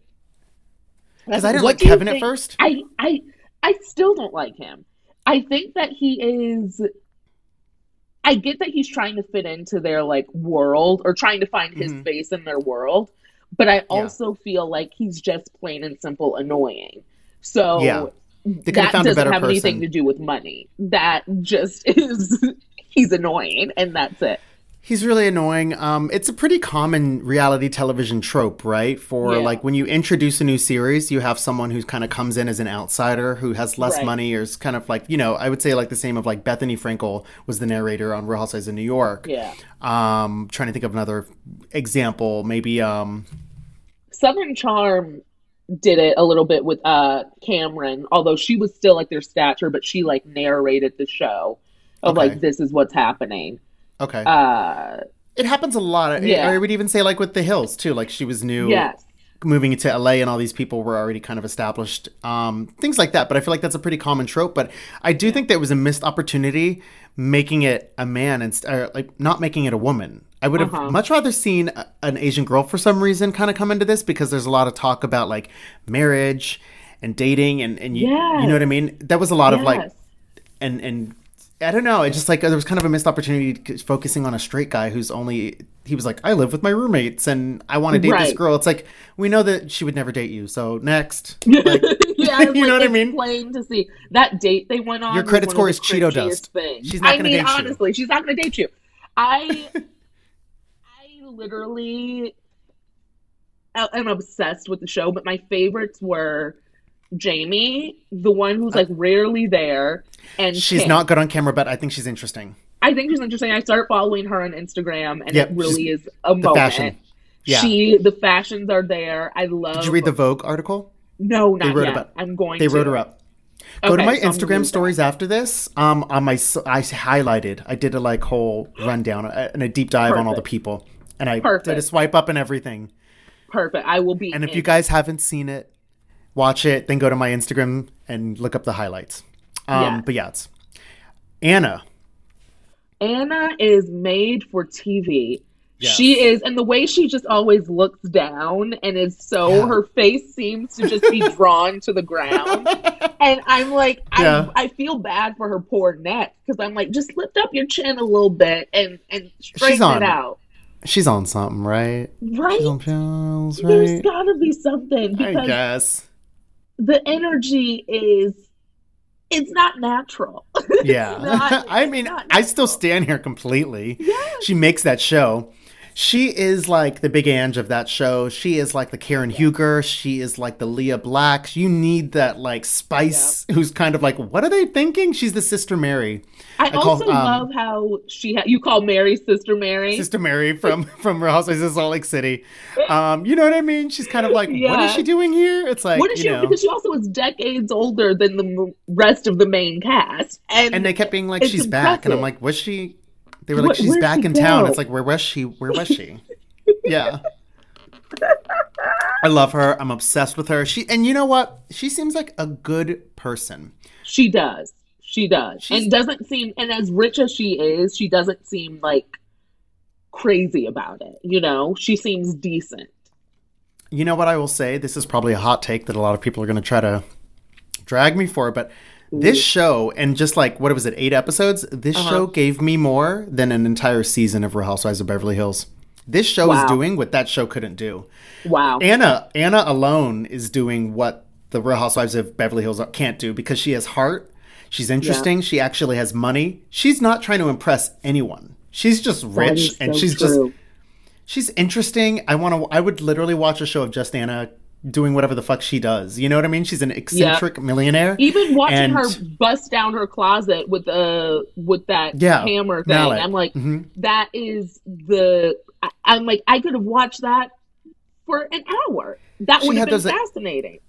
Because I didn't like Kevin at first. I, I, I still don't like him. I think that he is. I get that he's trying to fit into their like world or trying to find his Mhm. space in their world, but I also feel like he's just plain and simple annoying. So Yeah. That doesn't have anything to do with money. That just is he's annoying, and that's it. He's really annoying. Um, it's a pretty common reality television trope, right? For Yeah. like when you introduce a new series, you have someone who kind of comes in as an outsider who has less Right. money or is kind of like, you know, I would say like the same of like Bethenny Frankel was the narrator on Real Housewives of New York. Yeah. Um, trying to think of another example, maybe um, Southern Charm did it a little bit with uh Cameran, although she was still like their stature, but she like narrated the show of Okay. like this is what's happening. Okay. Uh it happens a lot. yeah. I would even say like with The Hills too. Like she was new. yes. moving into LA and all these people were already kind of established, um, things like that. But I feel like that's a pretty common trope. But I do think there was a missed opportunity making it a man and or like not making it a woman. I would have Uh-huh. much rather seen a- an Asian girl for some reason kind of come into this because there's a lot of talk about like marriage and dating and and you, you know what I mean. That was a lot of like and and I don't know. It's just like there was kind of a missed opportunity focusing on a straight guy who's only he was like I live with my roommates and I want to date this girl. It's like we know that she would never date you. So next, like, yeah, you know what I mean? plain to see that date they went on. Your credit score is Cheeto dust. things. She's not I mean, date you. honestly, she's not going to date you. I, I literally am obsessed with the show, but my favorites were Jaime, the one who's like rarely there, and she's Kim. not good on camera, but I think she's interesting. I think she's interesting. I start following her on Instagram, and Yep, it really is a The moment. fashion. Yeah. She, the fashions are there. I love. Did you read the Vogue article? No, not wrote yet. about- I'm going. They to. wrote her up. Go to my so Instagram read that. stories after this. Um, on my I highlighted. I did a like whole rundown uh, and a deep dive on all the people, and I did a swipe up and everything. Perfect. I will be. And if you guys haven't seen it, watch it. Then go to my Instagram and look up the highlights. Um, Yeah. But yeah, it's Anna. Anna is made for TV. Yes. She is, and the way she just always looks down and is so, Yeah. her face seems to just be drawn to the ground. And I'm like, Yeah. I, I feel bad for her poor neck because I'm like, just lift up your chin a little bit and and straighten it out. She's on something, right? Right? She's on pills, There's right? got to be something I guess. The energy is, it's not natural. Yeah. not- I mean, I still stand here completely. Yes. She makes that show. She is like the Big Ang of that show. She is like the Karen Huger. She is like the Leah Black. You need that like spice who's kind of like, what are they thinking? She's the Sister Mary. I, call, also um, love how she ha- you call Mary Sister Mary. Sister Mary from from Real Housewives of Salt Lake City. Um, you know what I mean? She's kind of like, what Yeah. is she doing here? It's like, what is you she? know. Because she also is decades older than the rest of the main cast, and, and they kept being like, It's she's back, and I'm like, was she? They were like, Where- she's back she in town. It's like, where was she? Where was she? yeah. I love her. I'm obsessed with her. She and you know what? She seems like a good person. she does, she does, She's- and doesn't seem. And as rich as she is, she doesn't seem like crazy about it. You know, she seems decent. You know what I will say? This is probably a hot take that a lot of people are going to try to drag me for, but this show and just like what was it, eight episodes? This Uh-huh. show gave me more than an entire season of Real Housewives of Beverly Hills. This show Wow. is doing what that show couldn't do. Wow. Anna Anna alone is doing what the Real Housewives of Beverly Hills can't do because she has heart. She's interesting. She actually has money. She's not trying to impress anyone. She's just rich is and she's true. just she's interesting. I want to. I would literally watch a show of just Anna doing whatever the fuck she does. You know what I mean? She's an eccentric millionaire. Even watching And- her bust down her closet with the with that Yeah, hammer thing, mallet. I'm like, Mhm. that is the. I, I'm like, I could have watched that for an hour. That would have been those- fascinating.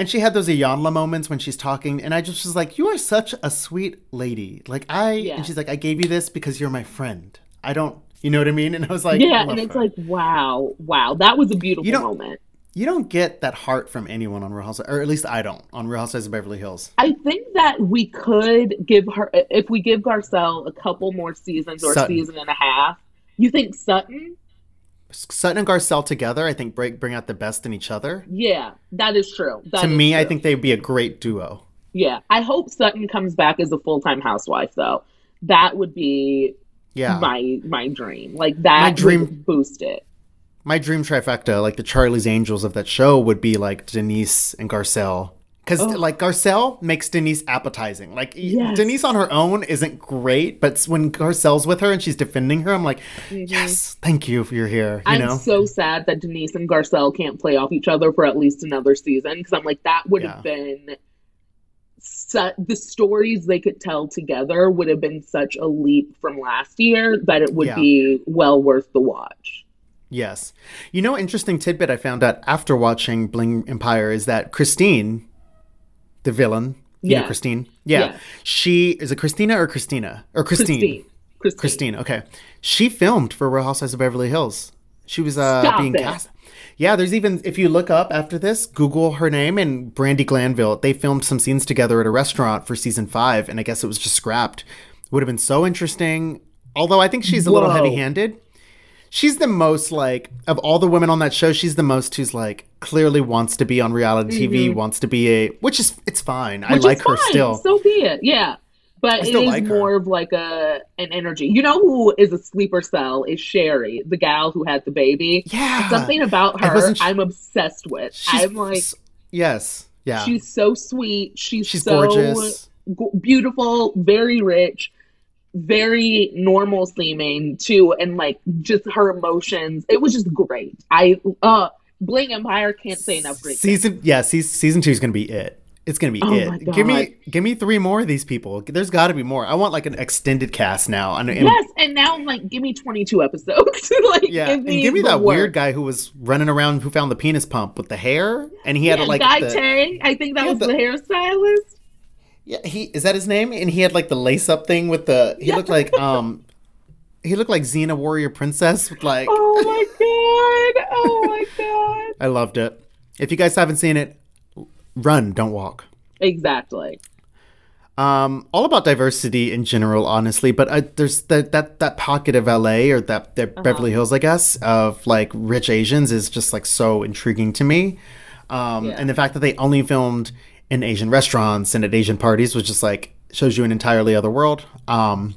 And she had those Iyanla moments when she's talking, and I just was like, "You are such a sweet lady." Like I, Yeah. and she's like, "I gave you this because you're my friend. I don't, you know what I mean?" And I was like, yeah, and it's her. like, wow, wow, that was a beautiful You don't- moment. you don't get that heart from anyone on Real Housewives, or at least I don't on Real Housewives of Beverly Hills. I think that we could give her if we give Garcelle a couple more seasons or a Sutton. season and a half. You think Sutton? Sutton and Garcelle together, I think, break bring out the best in each other. Yeah, that is true. That to is me, I think they'd be a great duo. Yeah, I hope Sutton comes back as a full time housewife though. That would be Yeah, my my dream. Like that My dream- would boost it. my dream trifecta, like the Charlie's Angels of that show, would be like Denise and Garcelle. Because Oh. like Garcelle makes Denise appetizing. Like Yes. Denise on her own isn't great, but when Garcelle's with her and she's defending her, I'm like, mm-hmm. yes, thank you for you're here. You I'm know, so sad that Denise and Garcelle can't play off each other for at least another season because I'm like that would have been su- the stories they could tell together would have been such a leap from last year that it would Yeah. be well worth the watch. yes. You know, interesting tidbit I found out after watching Bling Empire is that Christine, the villain, you know Yeah. Christine, yeah, Yeah. she is it Christina or Christina or Christine? Christine. Christine. Christine, okay. She filmed for Real Housewives of Beverly Hills. She was uh, Stop being it. cast. Yeah, there's even if you look up after this, Google her name and Brandi Glanville. They filmed some scenes together at a restaurant for season five, and I guess it was just scrapped. Would have been so interesting. Although I think she's a little Whoa. heavy-handed. She's the most like of all the women on that show. She's the most who's like clearly wants to be on reality TV, wants to be a which is it's fine. I Mm-hmm. Like is her fine. still. So be it. Yeah. But it is like more of like a an energy. You know who is a sleeper cell is Cherie, the gal who had the baby. Yeah. Something about her I'm obsessed with. I'm like yes, yeah. she's so sweet. She's, She's so gorgeous. g- beautiful, very rich, very normal seeming too, and like just her emotions. It was just great. I uh Bling Empire can't say enough great. things. Season yeah, se- season two is gonna be it. It's gonna be Oh it. Give me give me three more of these people. There's got to be more. I want like an extended cast now. And, and- Yes, and now I'm like, give me 22 episodes. like, yeah, give and me, give me that work. weird guy who was running around who found the penis pump with the hair, and he had Yeah, like Guy the, Tang. I think that was the- the, hairstylist. Yeah he is that his name, and he had like the lace up thing with the he looked like um he looked like Xena Warrior Princess with like Oh my god! Oh my god! I loved it. If you guys haven't seen it, run, don't walk. Exactly. um, all about diversity in general, honestly. But I, there's that that that pocket of LA or that, that Uh-huh. Beverly Hills, I guess, of like rich Asians is just like so intriguing to me. Um, Yeah. And the fact that they only filmed in Asian restaurants and at Asian parties was just like shows you an entirely other world. Um,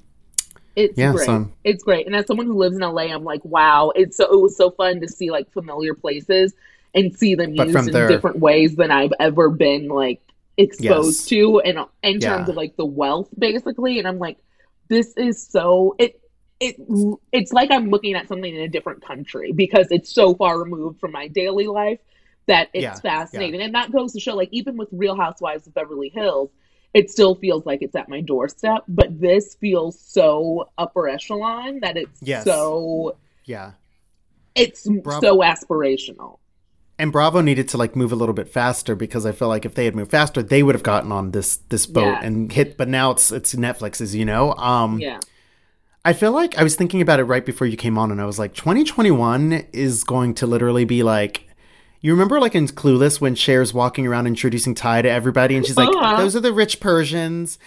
It's Yeah, great. so- It's great. And as someone who lives in LA, I'm like, wow, it's so it was so fun to see like familiar places and see them But used in their- different ways than I've ever been like exposed Yes. to and in Yeah. terms of like the wealth basically. And I'm like, this is so it it it's like I'm looking at something in a different country because it's so far removed from my daily life that it's Yeah, fascinating. And that goes to show like even with Real Housewives of Beverly Hills, it still feels like it's at my doorstep, but this feels so upper echelon that it's Yes. so yeah. it's Bravo. so aspirational. And Bravo needed to like move a little bit faster because I feel like if they had moved faster, they would have gotten on this this boat Yeah. and hit. But now it's it's Netflix's, you know. Um, Yeah. I feel like I was thinking about it right before you came on, and I was like, 2021 is going to literally be like. You remember, like in Clueless, when Cher's walking around introducing Ty to everybody, and she's like, Uh-huh. "Those are the rich Persians,"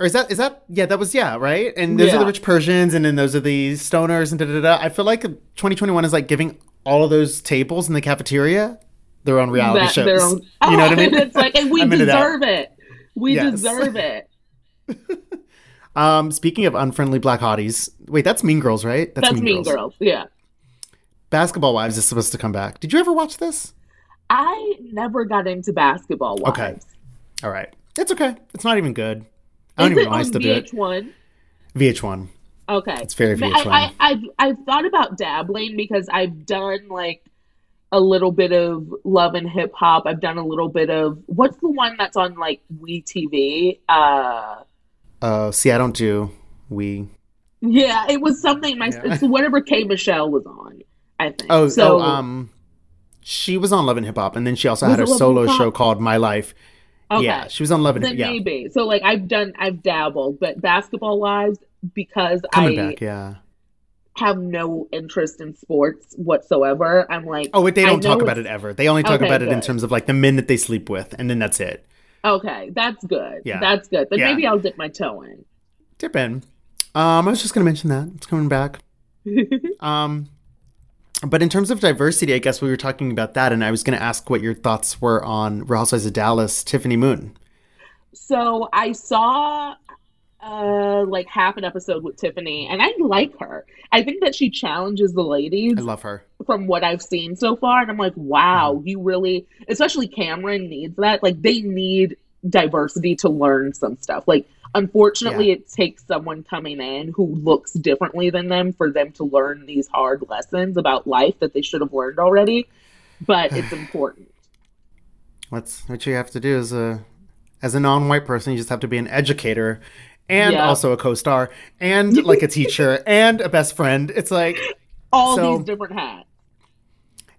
or is that is that yeah, that was yeah, right? And those are the rich Persians, and then those are the stoners, and da da da. I feel like 2021 is like giving all of those tables in the cafeteria their own reality That shows. their own- you know what I mean? it's like, and we deserve it. We Yes. deserve it. Um, speaking of unfriendly black hotties, wait, that's Mean Girls, right? That's, Mean Girls. Yeah. Basketball Wives is supposed to come back. Did you ever watch this? I never got into basketball wives. Okay. All right, it's okay. It's not even good. I Is don't even it know I on still do it. VH1? VH1. Okay. It's very I, VH1. I, I've I've thought about dabbling because I've done like a little bit of love and hip hop. I've done a little bit of what's the one that's on like We TV? Uh Uh, see, I don't do we. yeah, it was something my Yeah. it's whatever K Michelle was on, I think. Oh, so oh, um, she was on Love and Hip Hop, and then she also had a solo show called My Life. okay. Yeah, she was on Love and then yeah, maybe. So like I've done I've dabbled, but basketball wise, because coming I back. Yeah. have no interest in sports whatsoever, I'm like Oh, wait, they don't talk about it ever. They only talk Okay, about it in terms of like the men that they sleep with, and then that's it. Okay, that's good. Yeah. That's good. Then Yeah. maybe I'll dip my toe in. Dip in. Um, I was just gonna mention that it's coming back. Um, but in terms of diversity, I guess we were talking about that, and I was gonna ask what your thoughts were on Real Housewives of Dallas, Tiffany Moon. So I saw uh like half an episode with Tiffany and I like her. I think that she challenges the ladies I love her. from what I've seen so far and I'm like, wow, Mm-hmm. you really especially Kameron needs that. Like they need diversity to learn some stuff. Like unfortunately it takes someone coming in who looks differently than them for them to learn these hard lessons about life that they should have learned already. But it's important. What's what you have to do as a as a non-white person, you just have to be an educator and Yeah. also a co-star and like a teacher and a best friend. It's like All So- these different hats.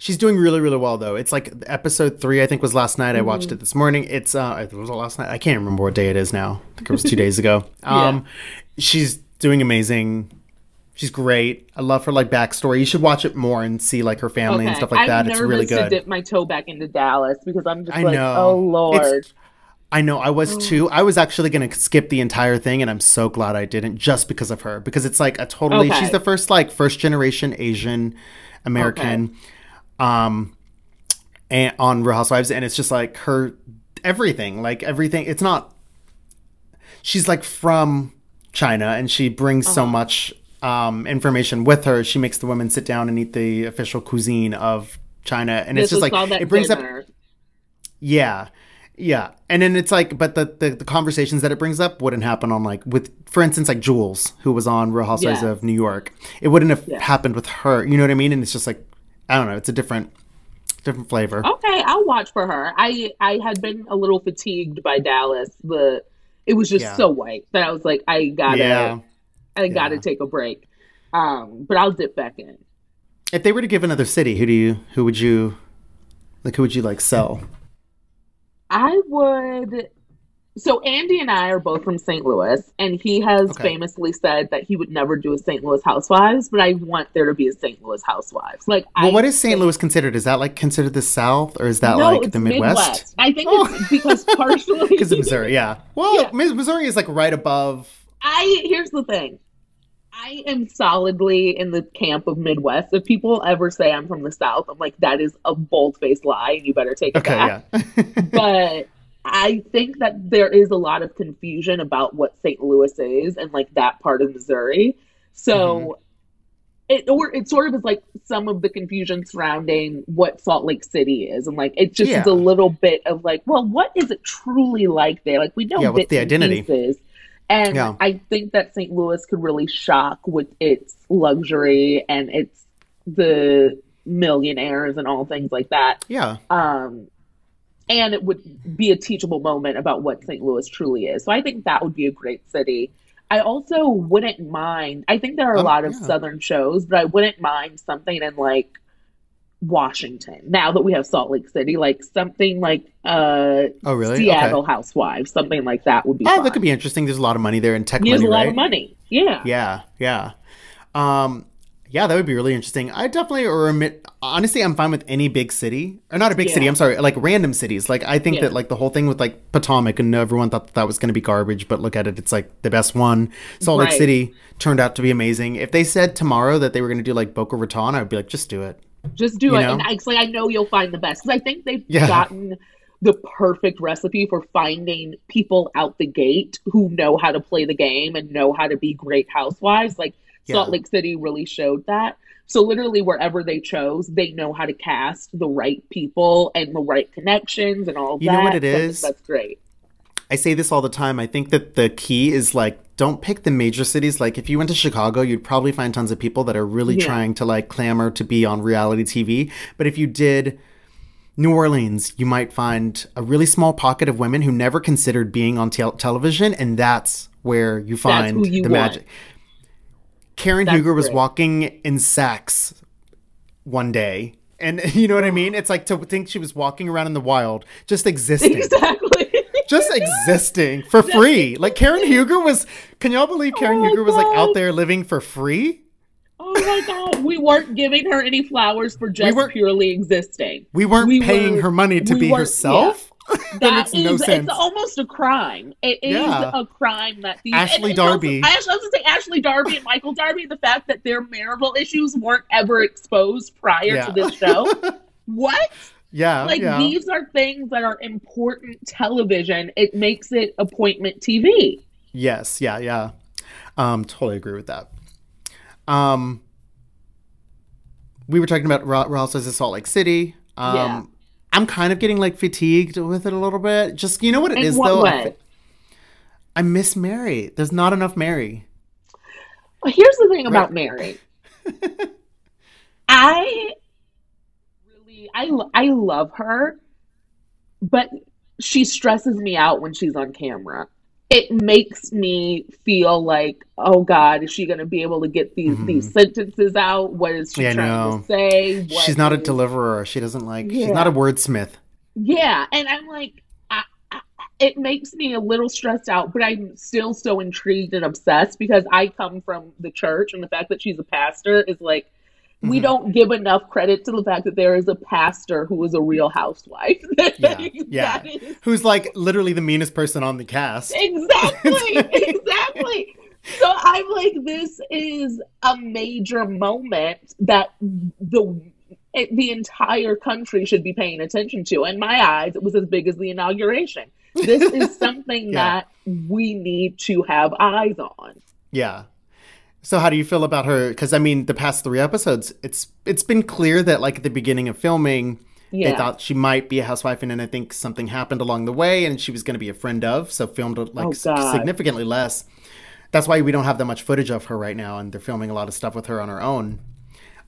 She's doing really really well though. It's like episode 3 I think was last night. I watched Mm-hmm. it this morning. It's uh it was last night. I can't remember what day it is now. I think it was 2 days ago. Um she's doing amazing. She's great. I love her like backstory. You should watch it more and see like her family and stuff like I'm that. It's really to good. dip my toe back into Dallas because I'm just I like, know. oh lord. It's- I know I was too. I was actually going to skip the entire thing and I'm so glad I didn't just because of her because it's like a totally Okay. she's the first like first generation Asian American um and on Real Housewives and it's just like her everything like everything it's not she's like from China and she brings so Uh-huh. much um information with her she makes the women sit down and eat the official cuisine of China and this it's just like it brings up yeah. Yeah. And then it's like, but the, the, the conversations that it brings up wouldn't happen on like, with, for instance, like Jules, who was on Real Housewives Yeah. of New York. It wouldn't have Yeah. happened with her. You know what I mean? And it's just like, I don't know. It's a different, different flavor. Okay, I'll watch for her. I I had been a little fatigued by Dallas. but it was just Yeah. so white that I was like, I gotta, yeah. I gotta Yeah. take a break. Um, but I'll dip back in. If they were to give another city, who do you, who would you, like, who would you like sell? I would. So Andy and I are both from St. Louis, and he has Okay. famously said that he would never do a St. Louis Housewives, but I want there to be a St. Louis Housewives. Like, Well, I what is St. Louis considered? Is that like considered the South or is that no, like the Midwest? I think Oh. it's because partially Because of Missouri, yeah. Well, Yeah. Missouri is like right above. I here's the thing. I am solidly in the camp of Midwest. If people ever say I'm from the South, I'm like, that is a bold faced lie, and you better take it Okay, back. yeah. but I think that there is a lot of confusion about what St. Louis is and like that part of Missouri. So Mm-hmm. it or it sort of is like some of the confusion surrounding what Salt Lake City is, and like it just is a little bit of like, well, what is it truly like there? Like we know Yeah, what's the identity? pieces. And Yeah. I think that St. Louis could really shock with its luxury and its the millionaires and all things like that yeah. um, and it would be a teachable moment about what St. Louis truly is. So I think that would be a great city. I also wouldn't mind. I think there are a Oh, lot of yeah. southern shows, but I wouldn't mind something in like Washington. Now that we have Salt Lake City, like something like uh Oh, really? Seattle Okay. Housewives, something like that would be. Oh, fun. that could be interesting. There's a lot of money there in tech There's money, a lot right? of money. Yeah. Yeah, yeah. Um, yeah, that would be really interesting. I definitely or admit, honestly, I'm fine with any big city, or not a big city. I'm sorry, like random cities. Like I think Yeah. that like the whole thing with like Potomac and everyone thought that, that was going to be garbage, but look at it, it's like the best one. Salt Lake Right. City turned out to be amazing. If they said tomorrow that they were going to do like Boca Raton, I would be like, just do it. Just do You it. know? And I, like, I know you'll find the best. Because I think they've Yeah. gotten the perfect recipe for finding people out the gate who know how to play the game and know how to be great housewives. Like Salt Lake City really showed that. So literally wherever they chose, they know how to cast the right people and the right connections and all You that. know what it So is? That's great. I say this all the time. I think that the key is like don't pick the major cities. Like if you went to Chicago, you'd probably find tons of people that are really Yeah. trying to like clamor to be on reality TV. But if you did New Orleans, you might find a really small pocket of women who never considered being on tel- television, and that's where you find you the want. magic. Karen That's Huger was great. walking in sacks one day. And you know what I mean? It's like to think she was walking around in the wild, just existing Exactly. just existing for free. Like Karen Huger was. Can y'all believe Karen Oh Huger was like out there living for free? oh my god, we weren't giving her any flowers for just weren't- purely existing. We weren't We paying were- her money to we be herself. that That makes no is- sense. It's almost a crime. It is Yeah. a crime that these Ashley and it's also- Darby. I I was gonna say Ashley Darby and Michael Darby. The fact that their marital issues weren't ever exposed prior Yeah. to this show. what? yeah, Like yeah. these are things that are important television. It makes it appointment TV. Yes, yeah, yeah. Um, totally agree with that. Um, we were talking about Ra- Real Housewives Salt Lake City. Um, Yeah. I'm kind of getting like fatigued with it a little bit. Just you know what it In is what though. I? I miss Mary. There's not enough Mary. Well, here's the thing about Mary. I really, I, I love her, but she stresses me out when she's on camera. It makes me feel like, oh God, is she going to be able to get these Mhm. these sentences out? What is she Yeah, trying to say? What she's not a deliverer. She doesn't like. She's not a wordsmith. Yeah, and I'm like, I, I, it makes me a little stressed out, but I'm still so intrigued and obsessed because I come from the church, and the fact that she's a pastor is like, we Mhm. don't give enough credit to the fact that there is a pastor who is a real housewife. Yeah, yeah. Is- Who's like literally the meanest person on the cast. exactly, exactly. So I'm like, this is a major moment that the it, the entire country should be paying attention to. In my eyes, it was as big as the inauguration. This is something Yeah. that we need to have eyes on. Yeah. So how do you feel about her? Because I mean, the past three episodes, it's it's been clear that like at the beginning of filming, Yeah. they thought she might be a housewife, and then I think something happened along the way, and she was going to be a friend of, so filmed like Oh, significantly less. That's why we don't have that much footage of her right now, and they're filming a lot of stuff with her on her own.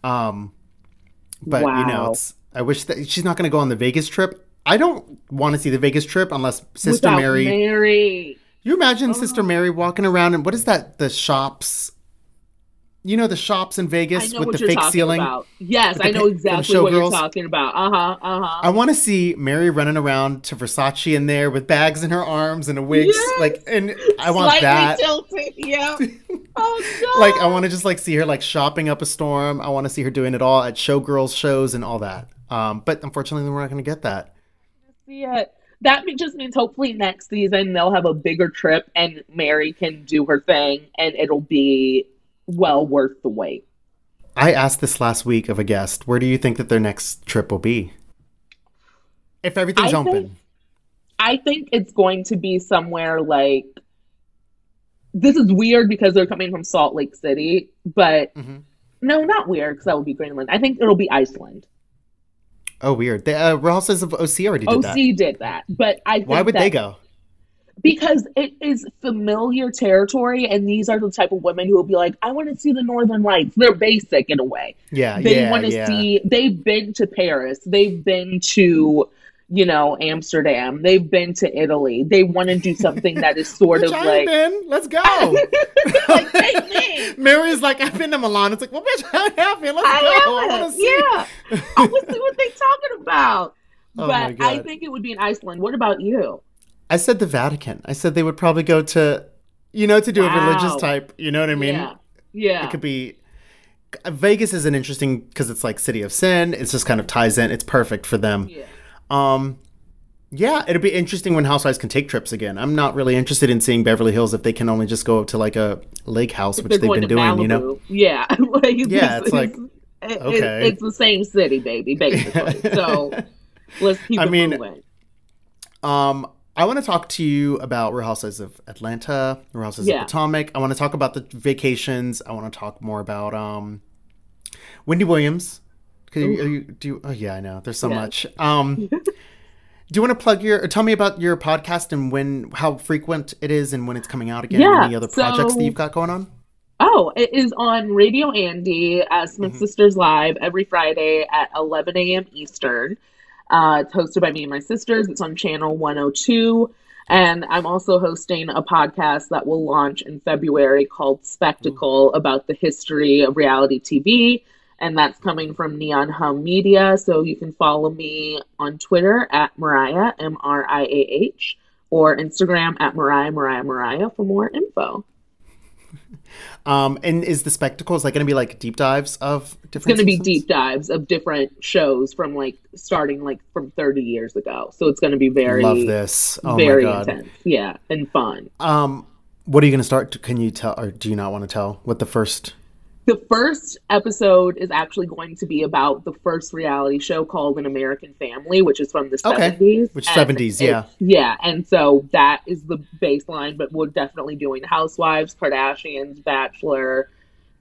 Um, but you know, it's I wish that she's not going to go on the Vegas trip. I don't want to see the Vegas trip unless Sister Without Mary. Mary. You imagine Oh. Sister Mary walking around and what is that? The shops. You know the shops in Vegas with the fake ceiling. about. Yes, With I know the exactly what you're talking about. Uh huh. Uh huh. I want to see Mary running around to Versace in there with bags in her arms and a wig, Yes! like, and I want Slightly that. tilted. Yeah. Oh God. Like, I want to just like see her like shopping up a storm. I want to see her doing it all at showgirls shows and all that. Um, but unfortunately, we're not going to get that. see it. That just means hopefully next season they'll have a bigger trip and Mary can do her thing and it'll be well worth the wait. I asked this last week of a guest. Where do you think that their next trip will be? If everything's I open. think- I think it's going to be somewhere like this is weird because they're coming from Salt Lake City, but Mhm. no, not weird because that would be Greenland. I think it'll be Iceland. Oh, weird. The uh, Housewives of OC already did OC that. did that, but I think Why would they go? Because it is familiar territory, and these are the type of women who will be like, "I want to see the Northern Lights." They're basic in a way. Yeah, They yeah, want to yeah. see. They've been to Paris. They've been to, you know, Amsterdam. They've been to Italy. They want to do something that is sort of like, been. Let's go. like take me. Mary's like, I've been to Milan. It's like, well, bitch, I have been. Let's I go. I haven't. want to see. Yeah, I want to see what they're talking about. Oh my but I think it would be in Iceland. What about you? I said the Vatican. I said they would probably go to, you know, to do a religious type. You know what I mean? yeah, yeah. It could be. Vegas is an interesting because it's like City of Sin. It's just kind of ties in. It's perfect for them. yeah. Um, yeah, it'd be interesting when housewives can take trips again. I'm not really interested in seeing Beverly Hills if they can only just go to like a lake house, If which they've been doing. Malibu. You know, Yeah. like, Yeah, it's like, it- it- okay. it's the same city, baby, basically. so let's keep I it mean, moving. Um, I want to talk to you about Real Housewives of Atlanta, Real Housewives Yeah. of Potomac. I want to talk about the vacations. I want to talk more about um, Wendy Williams. Can you, you, do you, oh yeah, I know. There's so Yeah. much. Um, Do you want to plug your or tell me about your podcast and when how frequent it is and when it's coming out again? Yeah, any other projects that you've got going on? Oh, it is on Radio Andy at Smith Mhm. Sisters Live every Friday at 11 a.m. Eastern. Uh, it's hosted by me and my sisters. It's on channel 102. And I'm also hosting a podcast that will launch in February called Spectacle about the history of reality TV. And that's coming from Neon Hum Media. So you can follow me on Twitter at Mariah, M R I A H, or Instagram at Mariah, Mariah, Mariah for more info. Um, and is the spectacles like going to be like deep dives of It's different? going to be deep dives of different shows from like starting like from 30 years ago. So it's going to be very, Love this. Oh very my god. intense. Yeah, and fun. Um, what are you going to start? Can you tell, or do you not want to tell what the first? The first episode is actually going to be about the first reality show called An American Family, which is from the Okay. 70s. Which And 70s, yeah. Yeah, and so that is the baseline, but we're definitely doing Housewives, Kardashians, Bachelor,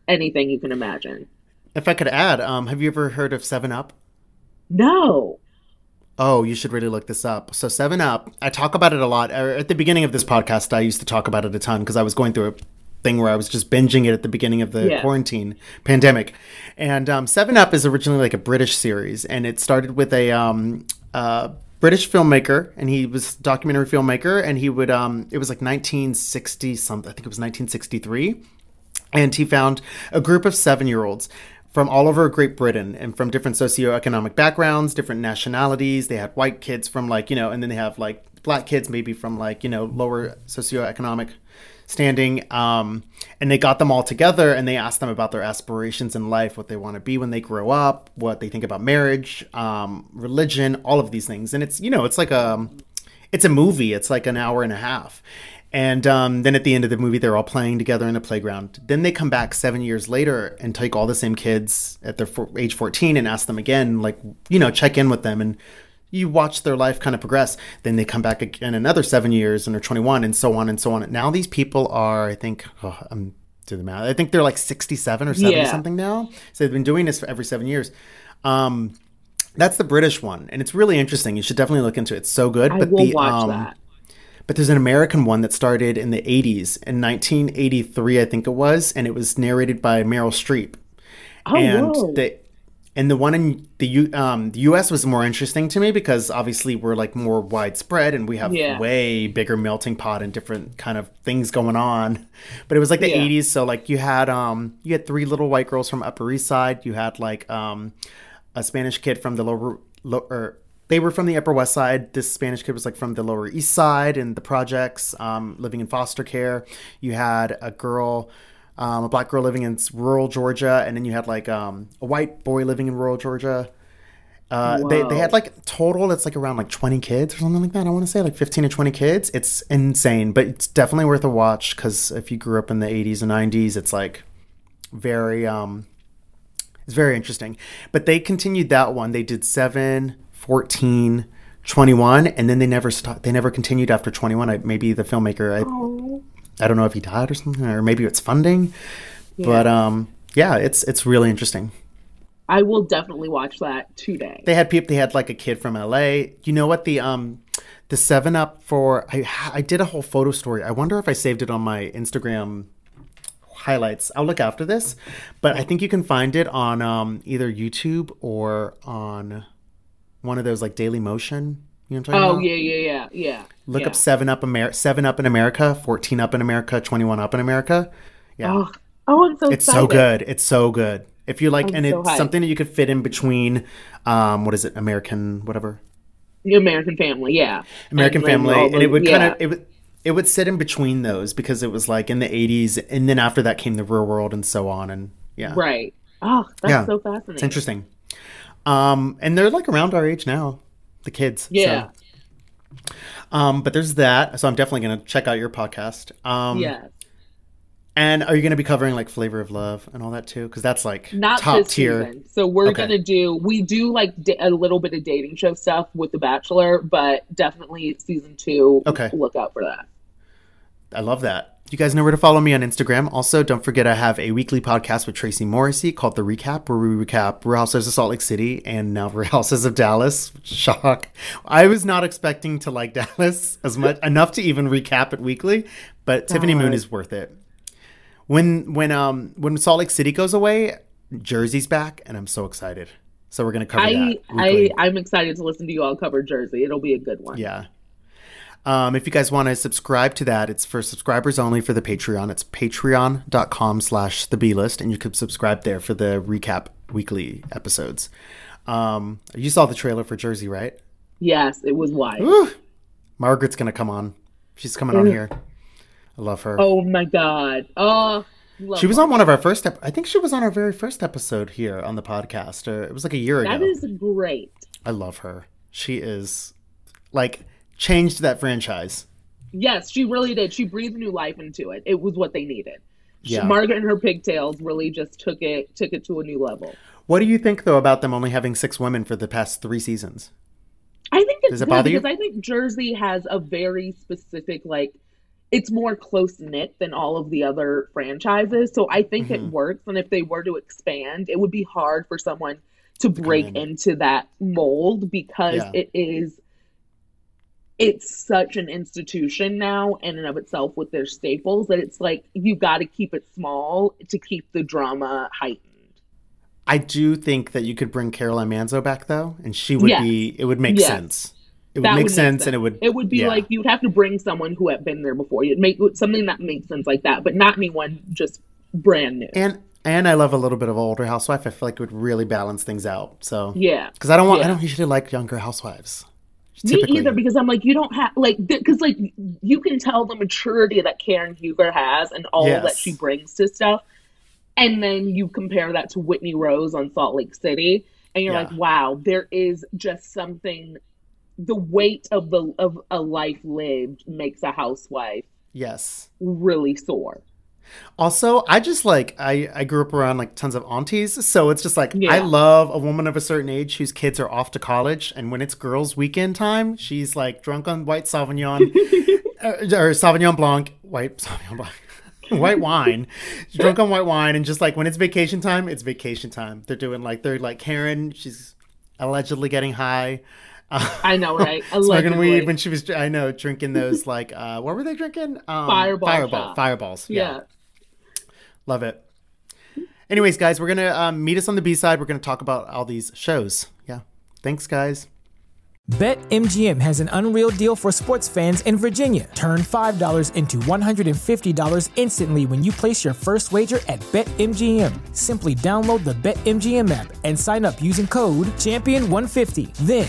anything you can imagine. If I could add, um, have you ever heard of Seven Up? No. Oh, you should really look this up. So Seven Up, I talk about it a lot. Er, At the beginning of this podcast, I used to talk about it a ton because I was going through a thing where I was just binging it at the beginning of the Yeah. quarantine pandemic. And um, Seven Up is originally like a British series, and it started with a um, uh, British filmmaker, and he was documentary filmmaker, and he would um, it was like 1960 something. I think it was 1963 and he found a group of seven year olds from all over Great Britain and from different socioeconomic backgrounds, different nationalities. They had white kids from like, you know, and then they have like black kids maybe from like, you know, lower socioeconomic standing. Um, and they got them all together and they asked them about their aspirations in life, what they want to be when they grow up, what they think about marriage, um, religion, all of these things. And it's, you know, it's like a, it's a movie. It's like an hour and a half. And um, then at the end of the movie, they're all playing together in a playground. Then they come back seven years later and take all the same kids at their four, age 14 and ask them again, like, you know, check in with them. And you watch their life kind of progress. Then they come back again another seven years and they're 21 and so on and so on. Now these people are, I think, oh, I'm doing the math. I think they're like 67 or 70 Yeah. something now. So they've been doing this for every seven years. Um, that's the British one, and it's really interesting. You should definitely look into it. It's so good. I but will the watch um, that. but there's an American one that started in the 80s, in 1983, I think it was, and it was narrated by Meryl Streep. Oh, and whoa. the and the one in the U, um, the U.S. was more interesting to me because obviously we're like more widespread and we have Yeah. way bigger melting pot and different kind of things going on. But it was like the Yeah. 80s, so like you had um you had three little white girls from Upper East Side. You had like um a Spanish kid from the lower lower. They were from the Upper West Side. This Spanish kid was like from the Lower East Side and the projects, um, living in foster care. You had a girl um, a black girl living in rural Georgia, and then you had like um, a white boy living in rural Georgia. Uh, they, they had like total, it's like around like 20 kids or something like that. I want to say like 15 to 20 kids. It's insane, but it's definitely worth a watch because if you grew up in the 80s and 90s, it's like very, um, it's very interesting. But they continued that one. They did 7, 14, 21, and then they never stopped. They never continued after 21. I, maybe the filmmaker, I, Oh. I don't know if he died or something, or maybe it's funding. But um, yeah, it's it's really interesting. I will definitely watch that today. They had people. They had like a kid from L.A. You know what the um, the Seven Up for? I I did a whole photo story. I wonder if I saved it on my Instagram highlights. I'll look after this, but I think you can find it on um either YouTube or on one of those like Dailymotion. You know what I'm talking Oh about? yeah, yeah, yeah, yeah. Look yeah. up Seven Up Amer Seven Up in America, Fourteen Up in America, Twenty One Up in America. Yeah. Oh, oh, I'm so It's excited. so good. It's so good. If you like, I'm and so it's hyped. something that you could fit in between, um, what is it, American, whatever, The American Family, yeah. American And Family, and it would yeah. kind of it would it would sit in between those because it was like in the '80s, and then after that came the Real World and so on, and yeah, right. Oh, that's Yeah. so fascinating. it's interesting. Um, and they're like around our age now, the kids. so- Yeah. Um, but there's that. So I'm definitely gonna check out your podcast. Um, yes. And are you gonna be covering like Flavor of Love and all that too? Because that's like Not top tier. season. So we're Okay. gonna do. We do like da- a little bit of dating show stuff with The Bachelor, but definitely season two. Okay. Look out for that. I love that. You guys know where to follow me on Instagram. Also, don't forget I have a weekly podcast with Tracy Morrissey called The Recap, where we recap Real Housewives of Salt Lake City and now Real Housewives of Dallas. Shock. I was not expecting to like Dallas as much enough to even recap it weekly, but Tiffany Moon is worth it. When when um when Salt Lake City goes away, Jersey's back, and I'm so excited. So we're gonna cover I that. I. I'm excited to listen to you all cover Jersey. It'll be a good one. Yeah. Um, if you guys want to subscribe to that, it's for subscribers only for the Patreon. It's patreon.com slash the B list, and you can subscribe there for the recap weekly episodes. Um, you saw the trailer for Jersey, right? Yes, it was wide. Woo! Margaret's going to come on. She's coming on here. I love her. Oh my god. Oh, love she was her. on one of our first, ep- I think she was on our very first episode here on the podcast, or it was like a year ago. That is great. I love her. She is like changed that franchise. Yes, she really did. She breathed new life into it. It was what they needed. She- Yeah. Margaret and her pigtails really just took it took it to a new level. What do you think though about them only having six women for the past three seasons? I think it's Does it good bother you? because I think Jersey has a very specific like it's more close knit than all of the other franchises. So I think Mm-hmm. it works and if they were to expand, it would be hard for someone to break in. into that mold because Yeah. it is it's such an institution now in and of itself with their staples that it's like you got to keep it small to keep the drama heightened. I do think that you could bring Caroline Manzo back though, and she would Yes. be. It would make Yes. sense. It would That make would sense, and it would. It would be yeah. like you'd have to bring someone who had been there before. You'd make something that makes sense like that, but not anyone just brand new. And and I love a little bit of older housewife. I feel like it would really balance things out. So Yeah. because I don't want. I don't usually like younger housewives. Me either, because I'm like, you don't have like, because like you can tell the maturity that Karen Huger has and all that she brings to stuff, and then you compare that to Whitney Rose on Salt Lake City, and you're Yeah. like, wow, there is just something. The weight of the of a life lived makes a housewife Yes. really sore. Also, I just like I I grew up around like tons of aunties, so it's just like I love a woman of a certain age whose kids are off to college, and when it's girls' weekend time, she's like drunk on white Sauvignon or, uh, or Sauvignon Blanc, white Sauvignon Blanc. white wine drunk on white wine and just like when it's vacation time it's vacation time they're doing like they're like karen she's allegedly getting high I know, right? smoking Allegedly. weed when she was i know drinking those like uh what were they drinking um Fireball fireball shots. fireballs yeah. yeah. Love it. Anyways, guys, we're gonna um, meet us on the B side. We're gonna talk about all these shows. Yeah. Thanks, guys. BetMGM has an unreal deal for sports fans in Virginia. Turn $5 into $150 instantly when you place your first wager at BetMGM. Simply download the BetMGM app and sign up using code Champion150. Then